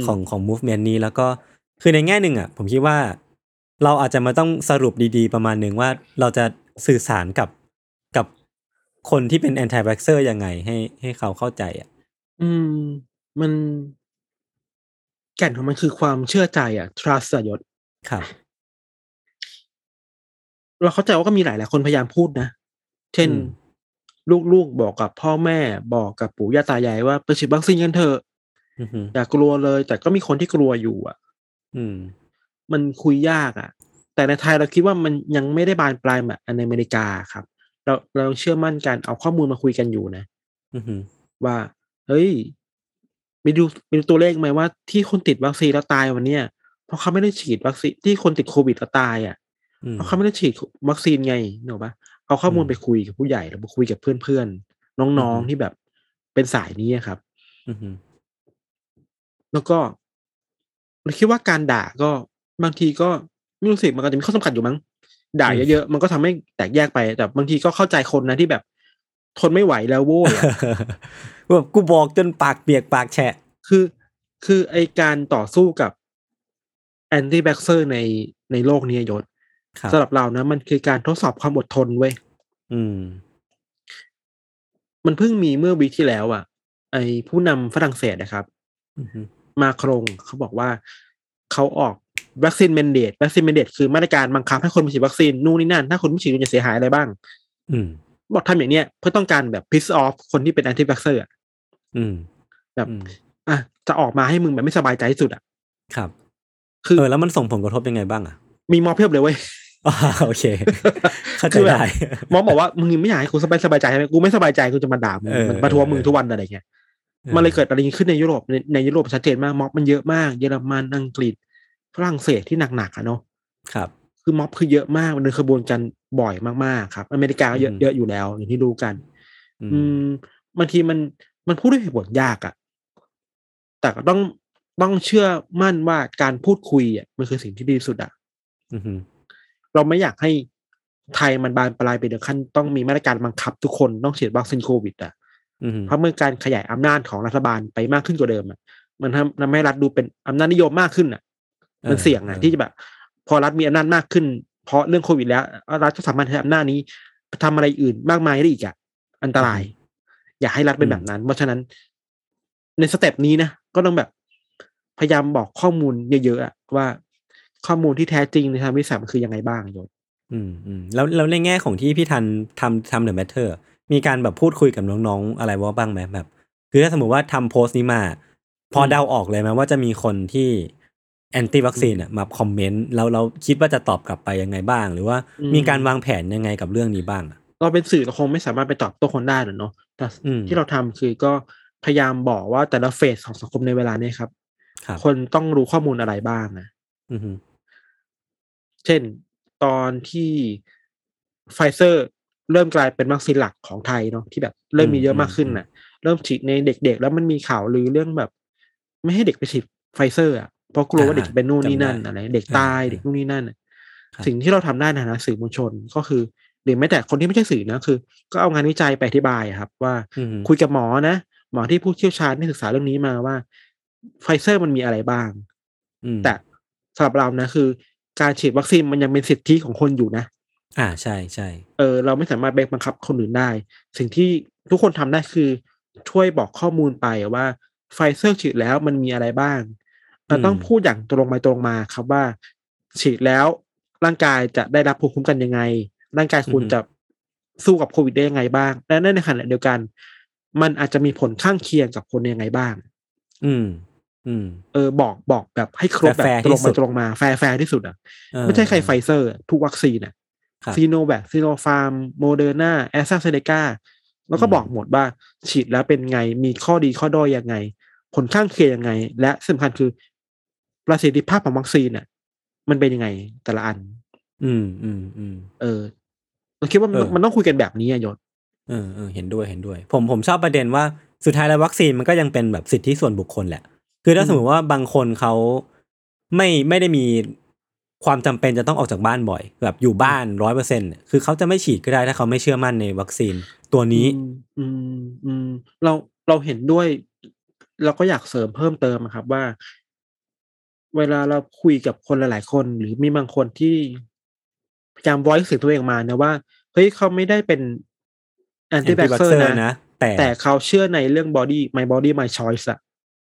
Speaker 2: ม
Speaker 1: ของของ movement นี้แล้วก็ คือในแง่หนึ่งอะผมคิดว่า เราอาจจะมาต้องสรุปดีๆ ประมาณหนึ่งว่าเราจะสื่อสารกับกับคนที่เป็น anti vaxxer ยังไงให้ให้เขาเข้าใจอะ
Speaker 2: อืม มันแก่นของมันคือความเชื่อใจอะ trust อะยศ
Speaker 1: ครับ
Speaker 2: เราเข้าใจว่าก็มีหลายหลายๆคนพยายามพูดนะ เช่น
Speaker 1: อืม
Speaker 2: ลูกๆบอกกับพ่อแม่บอกกับปู่ย่าตายายว่าไปฉีดวัคซีนกันเถอะ
Speaker 1: อือฮึ
Speaker 2: อย่ากลัวเลย แต่ก็มีคนที่กลัวอยู่อะ
Speaker 1: อืม
Speaker 2: มันคุยยากอะ แต่ในไทยเราคิดว่ามันยังไม่ได้บานปลายแบบในอเมริกาครับ เราเราเชื่อมั่นกันเอาข้อมูลมาคุยกันอยู่นะ
Speaker 1: อือฮึ
Speaker 2: ว่า เฮ้ยไปดูไปดูตัวเลขไหมว่าที่คนติดวัคซีนแล้วตายวันเนี้ยเพราะเขาไม่ได้ฉีดวัคซีนที่คนติดโควิดแล้วตายอะ
Speaker 1: อืม
Speaker 2: เพราะเขาไม่ได้ฉีดวัคซีนไงเนกอะปะเอาข้อมูล
Speaker 1: อืม
Speaker 2: ไปคุยกับผู้ใหญ่หรือไปคุยกับเพื่อนๆน้อง
Speaker 1: อืม
Speaker 2: ๆที่แบบเป็นสายนี้อะครับ
Speaker 1: อือฮึ
Speaker 2: แล้วก็ เราคิดว่าการด่าก็บางทีก็ไม่รู้สิมันก็จะมีข้อสำคัญอยู่มั้งด่าเยอะๆมันก็ทำให้แตกแยกไป แต่บางทีก็เข้าใจคนนะที่แบบ ทนไม่ไหวแล้วโว้ยอะ
Speaker 1: แบบกูบอกจนปากเปียกปากแฉะ
Speaker 2: คือ คือไอการต่อสู้กับ anti-vaxxer ในในโลกนี้ยศ
Speaker 1: ครับ
Speaker 2: สำหรับเรานะมันคือการทดสอบความอดทนเว้ย
Speaker 1: อืม
Speaker 2: มันเพิ่งมีเมื่อ week ที่แล้วอะ ไอผู้นำฝรั่งเศสนะครับ
Speaker 1: อือฮึ
Speaker 2: มาครงเขาบอกว่าเขาออก vaccine mandate vaccine mandate คือมาตรการบังคับให้คนมาฉีดวัคซีนนู่นนี่นั่น ถ้าคนไม่ฉีดคุณจะเสียหายอะไรบ้าง
Speaker 1: อืม
Speaker 2: บอกทำอย่างเนี้ยเพื่อต้องการแบบ piss off คนที่เป็นแอนตี้ a x เซอร์
Speaker 1: อืม
Speaker 2: แบบ
Speaker 1: อืม
Speaker 2: อะจะออกมาให้มึงแบบไม่สบายใจที่สุดอะ
Speaker 1: ครับ
Speaker 2: คือ
Speaker 1: เออแล้วมันส่งผลกระทบยังไงบ้างอะ
Speaker 2: มีมอบเพียบเลยเว้ย
Speaker 1: อ่าโอเคเข้าใจ
Speaker 2: คือแบบ
Speaker 1: ได้
Speaker 2: มอบบอกว่ามึงไม่อยากให้กูสบายสบายใจใช่ไหมกูไม่สบายใจกูจะมาด่ามึง
Speaker 1: เออ
Speaker 2: มันมาทัวร์มึง
Speaker 1: เออ
Speaker 2: ทุกวันอะไรเงี้ย มันเลยเกิดอะไรขึ้นในยุโรปในในยุโรปชัดเจนมากม็อบมันเยอะมากเยอรมันอังกฤษฝรั่งเศสที่หนักๆอะเนาะ
Speaker 1: ครับ
Speaker 2: คือม็อบคือเยอะมากมันเดินขบวนกันบ่อยมากๆครับ อเมริกาก็เยอะ
Speaker 1: อืม
Speaker 2: เยอะอยู่แล้วอย่างที่รู้กัน
Speaker 1: อื
Speaker 2: อื
Speaker 1: ม
Speaker 2: มบางทีมันมันพูดด้วยเหตุผลยากอะแต่ก็ต้องต้องเชื่อมั่นว่าการพูดคุยอะมันคือสิ่งที่ดีที่สุดอะ
Speaker 1: อือฮึ
Speaker 2: เราไม่อยากให้ไทยมันบานปลายไปถึงขั้นต้องมีมาตรการบังคับทุกคนต้องฉีดวัคซีนโควิดอะ
Speaker 1: อือฮึ
Speaker 2: เพราะเมื่อการขยายอำนาจของรัฐบาลไปมากขึ้นกว่าเดิมอะมันทำทำให้รัฐดูเป็นอำนาจนิยมมากขึ้นอะมันเสี่ยงอะที่จะแบบ พอรัฐมีอำนาจมากขึ้น เพราะเรื่องโควิดแล้ว รัฐก็สามารถใช้อำนาจนี้ทำอะไรอื่นมากมายได้อีกอะอันตราย อย่าให้รัฐเป็นแบบนั้น เพราะฉะนั้น ใน step นี้นะก็ต้องแบบพยายามบอกข้อมูลเยอะๆอะว่าข้อมูลที่แท้จริงในทางวิทยาศาสตร์มันคือยังไงบ้างโยน
Speaker 1: อืมอืมแล้วแล้วในแง่ของที่พี่ทันทำทำ The MATTER มีการแบบพูดคุยกับน้องๆ อะไรว่าบ้างไหมแบบคือถ้าสมมติว่าทำโพสต์นี้มา พอเดาออกเลยไหมว่าจะมีคนที่ anti วัคซีนอะมาคอมเมนต์แล้วเราคิดว่าจะตอบกลับไปยังไงบ้าง หรือว่ามีการวางแผนยังไงกับเรื่องนี้บ้างอะ
Speaker 2: เราเป็นสื่อเราคงไม่สามารถไปตอบโต้คนได้หรอกเนาะแต่
Speaker 1: อืม
Speaker 2: ที่เราทำคือก็พยายามบอกว่าแต่ละ phase ของสังคมในเวลาเนี้ครับ
Speaker 1: ครับ
Speaker 2: คนต้องรู้ข้อมูลอะไรบ้างนะ
Speaker 1: อือฮึ
Speaker 2: เช่นตอนที่ไฟเซอร์ เริ่มกลายเป็นวัคซีนหลักของไทยเนาะที่แบบเริ่มมีเยอะมากขึ้นน่ะ เริ่มฉีดในเด็กๆ แล้วมันมีข่าวลือเรื่องแบบ ไม่ให้เด็กไปฉีดไฟเซอร์อะเพราะกลัวว่าเด็กจะเป็นนู่นนี่นั่นอะไรเด็กตายเด็กนู่นนี่นั่นน่ะสิ่งที่เราทำได้ในฐานะสื่อมวลชนก็คือหรือแม้แต่คนที่ไม่ใช่สื่อนะคือ ก็เอางานวิจัยไปอธิบายอะครับ ว่า
Speaker 1: อือฮึ
Speaker 2: คุยกับหมอนะหมอที่ผู้เชี่ยวชาญที่ศึกษาเรื่องนี้มาว่าไฟเซอร์มันมีอะไรบ้าง
Speaker 1: อืม
Speaker 2: แต่สำหรับเรานะคือ การฉีดวัคซีนมันยังเป็นสิทธิของคนอยู่นะ
Speaker 1: อ่าใช่ใช่
Speaker 2: เออเราไม่สามารถไปบังคับคนอื่นได้ สิ่งที่ทุกคนทำได้คือช่วยบอกข้อมูลไปว่าไฟเซอร์ฉีดแล้วมันมีอะไรบ้าง เราต้องพูดอย่างตรงไปตรงมาครับว่า ฉีดแล้วร่างกายจะได้รับภูมิคุ้มกันยังไง ร่างกายคุณจะสู้กับโควิดได้ยังไงบ้าง และในขณะเดียวกัน มันอาจจะมีผลข้างเคียงกับคนยังไงบ้าง
Speaker 1: อืม อืม
Speaker 2: เออ บอกบอกแบบให้ครบแบบ
Speaker 1: แฟร์ๆที่สุ
Speaker 2: ไปตรงมา แฟร์แฟร์ที่สุดอะ
Speaker 1: เออ
Speaker 2: ไม่ใช่ใครไฟเซอร์อะทุกวัคซีนอะ
Speaker 1: ครับ
Speaker 2: ซีโนแวคซีโนฟาร์มโมเดอร์นาแอสตราเซเนกาแล้วก็
Speaker 1: อืม
Speaker 2: บอกหมดว่าฉีดแล้วเป็นไงมีข้อดีข้อด้อยยังไง ผลข้างเคียงยังไง และสำคัญคือประสิทธิภาพของวัคซีนอะ มันเป็นยังไงแต่ละอัน
Speaker 1: อืมอืมอืม
Speaker 2: เออเราคิดว่ามัน
Speaker 1: เออ
Speaker 2: มันต้องคุยกันแบบนี้อะยศ
Speaker 1: เออเออเห็นด้วยเห็นด้วย ผมผมชอบประเด็นว่าสุดท้ายแล้ววัคซีนมันก็ยังเป็นแบบสิทธิส่วนบุคคลแหละ คือถ้า
Speaker 2: อืม
Speaker 1: สมมติว่าบางคนเขาไม่ไม่ได้มี ความจำเป็นจะต้องออกจากบ้านบ่อย แบบอยู่บ้านร้อยเปอร์เซ็นต์คือเขาจะไม่ฉีดก็ได้ถ้าเขาไม่เชื่อมั่นในวัคซีนตัวนี้
Speaker 2: อืมอืมอืมเราเราเห็นด้วย เราก็อยากเสริมเพิ่มเติมอะครับว่า เวลาเราคุยกับคนหลาย ๆ คน หรือมีบางคนที่พยายาม voice เสียงตัวเองมานะว่าเฮ้ยเขาไม่ได้เป็น anti vaxxer
Speaker 1: anti-vaxxer
Speaker 2: นะ
Speaker 1: นะ แต่
Speaker 2: แต่เขาเชื่อในเรื่อง body my body my choice อะ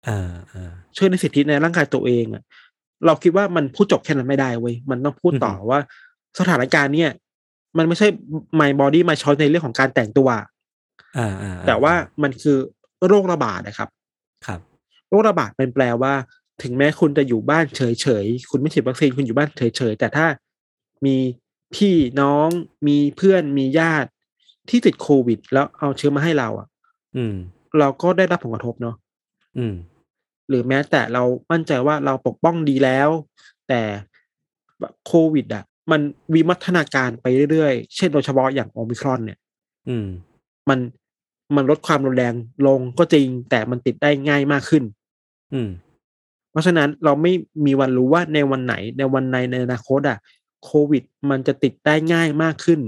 Speaker 1: อ่าอ่า
Speaker 2: เชื่อในสิทธิในร่างกายตัวเองอะ เราคิดว่ามันพูดจบแค่นั้นไม่ได้เว้ยมันต้องพูดต่อว่า สถานการณ์เนี่ย มันไม่ใช่ my body my choice ในเรื่องของการแต่งตัว
Speaker 1: อ่าอ่า
Speaker 2: แต่ว่ามันคือโรคระบาดนะครับ
Speaker 1: ครับ
Speaker 2: โรคระบาดเป็นแปลว่า ถึงแม้คุณจะอยู่บ้านเฉยๆ คุณไม่ฉีดวัคซีนคุณอยู่บ้านเฉยๆ แต่ถ้ามีพี่น้องมีเพื่อนมีญาติที่ติดโควิด แล้วเอาเชื้อมาให้เราอะ
Speaker 1: อืม
Speaker 2: เราก็ได้รับผลกระทบเนาะ
Speaker 1: อืม
Speaker 2: หรือแม้แต่เรามั่นใจว่าเราปกป้องดีแล้ว แต่โควิด อะ มันวิวัฒนาการไปเรื่อยๆ เช่นโดยเฉพาะอย่างโอมิครอนเนี่ย
Speaker 1: อืม
Speaker 2: มันมันลดความรุนแรงลงก็จริง แต่มันติดได้ง่ายมากขึ้น
Speaker 1: อืม
Speaker 2: เพราะฉะนั้นเราไม่มีวันรู้ว่าในวันไหน ในวันในในอนาคตอะโควิด มันจะติดได้ง่ายมากขึ้น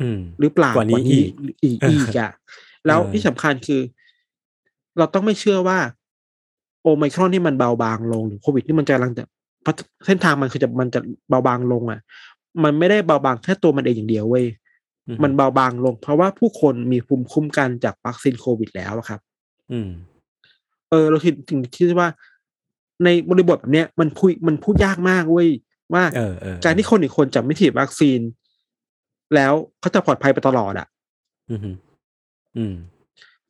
Speaker 1: อืม
Speaker 2: หรือเปล่าก
Speaker 1: ว่านี้อีก
Speaker 2: อีกอีกอะแล้ว
Speaker 1: เออ
Speaker 2: ที่สำคัญคือ เราต้องไม่เชื่อว่าโอ ไมครอนที่มันเบาบางลงหรือโควิดที่มันจะกำลังจะพัฒเส้นทางมันคือจะมันจะเบาบางลงอะ มันไม่ได้เบาบางแค่ตัวมันเองอย่างเดียวเว้ย
Speaker 1: อื
Speaker 2: มันเบาบางลง เพราะว่าผู้คนมีภูมิคุ้มกันจากวัคซีนโควิดแล้วอะครับ
Speaker 1: อืม
Speaker 2: เออ เราคิดถึงที่ว่า ในบริบทแบบเนี้ยมันพูดมันพูดยากมากเว้ยว่า
Speaker 1: เออเออ
Speaker 2: การที่คนอีกคนจะไม่ฉีดวัคซีน แล้วเขาจะปลอดภัยไปตลอดอะ
Speaker 1: อืมอืม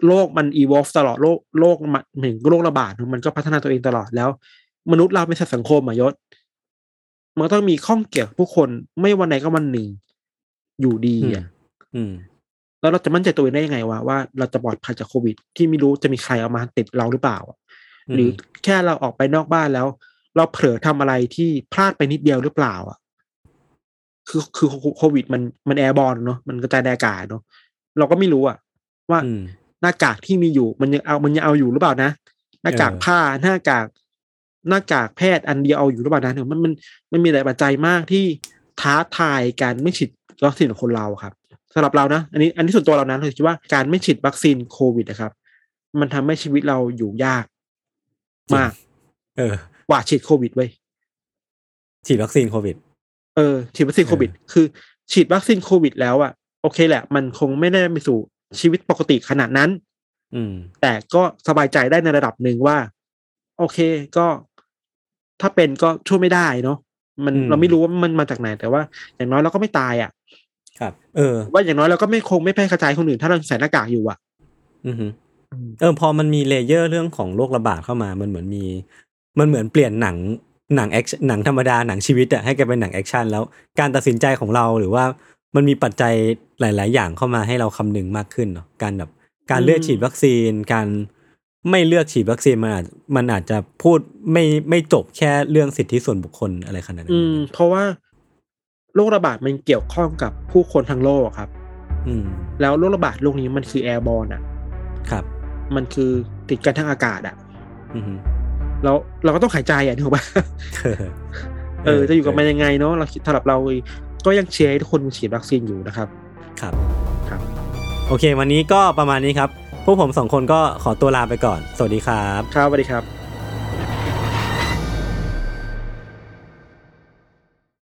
Speaker 2: โลกมันอีวอฟตลอดโลกโลกมันเหมือนโรคระบาดมันก็พัฒนาตัวเองตลอดแล้ว มนุษย์เราเป็นสัตว์สังคมอะยศ มันก็ต้องมีข้องเกี่ยวกับผู้คนไม่วันไหนก็วันหนึ่ง อยู่ดีอะ
Speaker 1: อืม
Speaker 2: แล้วเราจะมั่นใจตัวเองได้ยังไงวะว่าเราจะปลอดภัยจากโควิด ที่ไม่รู้จะมีใครเอามาติดเราหรือเปล่าอะ
Speaker 1: อืม
Speaker 2: หรือแค่เราออกไปนอกบ้านแล้ว เราเผลอทำอะไรที่พลาดไปนิดเดียวหรือเปล่า อะ คือคือโควิดมันมันแอร์บอลเนาะมันกระจายในอากาศเนาะเราก็ไม่รู้อะว่า
Speaker 1: อืม
Speaker 2: หน้ากากที่มีอยู่มันยังเอามันยังเอาอยู่หรือเปล่านะหน้ากาก
Speaker 1: เออ
Speaker 2: ผ้าหน้ากากหน้ากากแพทย์อันเดียวเอาอยู่หรือเปล่านะเนี่ยมันมันมันมีหลายปัจจัยมากที่ท้าทายการไม่ฉีดวัคซีนของคนเราครับสำหรับเรานะอันนี้อันนี้ส่วนตัวเรานะเราคิดว่าการไม่ฉีดวัคซีนโควิดนะครับ มันทำให้ชีวิตเราอยู่ยาก มาก
Speaker 1: เออ
Speaker 2: กว่าฉีดโควิดไว้ย
Speaker 1: ฉีดวัคซีนโควิด
Speaker 2: เออฉีดวัคซีนโควิด คือ ฉีดวัคซีนโควิดแล้วอะโอเคแหละ มันคงไม่ได้ไปสู่ ชีวิตปกติขนาดนั้น
Speaker 1: อืม
Speaker 2: แต่ก็สบายใจได้ในระดับหนึ่งว่า โอเคก็ถ้าเป็นก็ช่วยไม่ได้เนาะมัน
Speaker 1: อืม
Speaker 2: เราไม่รู้ว่ามันมาจากไหน แต่ว่า อย่างน้อยเราก็ไม่ตายอะ
Speaker 1: ครับ เออ
Speaker 2: ว่าอย่างน้อยเราก็ไม่คงไม่แพร่กระจายคนอื่น ถ้าเราใส่หน้ากากอยู่อะ
Speaker 1: อือฮึเออพอมันมี layer เรื่องของโรคระบาดเข้ามา มันเหมือนมี มันเหมือนเปลี่ยนหนังหนังแอคหนังธรรมดาหนังชีวิตอะให้กลายเป็นหนังแอคชั่นแล้วการตัดสินใจของเราหรือว่า มันมีปัจจัยหลาย ๆ อย่างเข้ามาให้เราคำนึงมากขึ้นเนาะการแบบการเลือกฉีดวัคซีน การไม่เลือกฉีดวัคซีนมันอาจมันอาจจะพูดไม่ไม่จบแค่เรื่องสิทธิส่วนบุคคลอะไรขนาดนั้น
Speaker 2: อืม เพราะว่าโรคระบาดมันเกี่ยวข้องกับผู้คนทั้งโลกอะครับ
Speaker 1: อืม
Speaker 2: แล้วโรคระบาดโรคนี้มันคือแอร์บอลอะ
Speaker 1: ครับ
Speaker 2: มันคือติดกันทางอากาศอะ
Speaker 1: อือฮึ
Speaker 2: แล้วเราก็ต้องหายใจอะถูกปะเออจะอยู่กับมันยังไงเนาะเราคิดสำหรับเรา ก็ยังเชียร์ให้ทุกคนฉีดวัคซีนอยู่นะครับ
Speaker 1: ครับ
Speaker 2: ครับ
Speaker 1: โอเค วันนี้ก็ประมาณนี้ครับ พวกผมสองคนก็ขอตัวลาไปก่อน สวัสดีครับ
Speaker 2: ครับสวัสดีครับ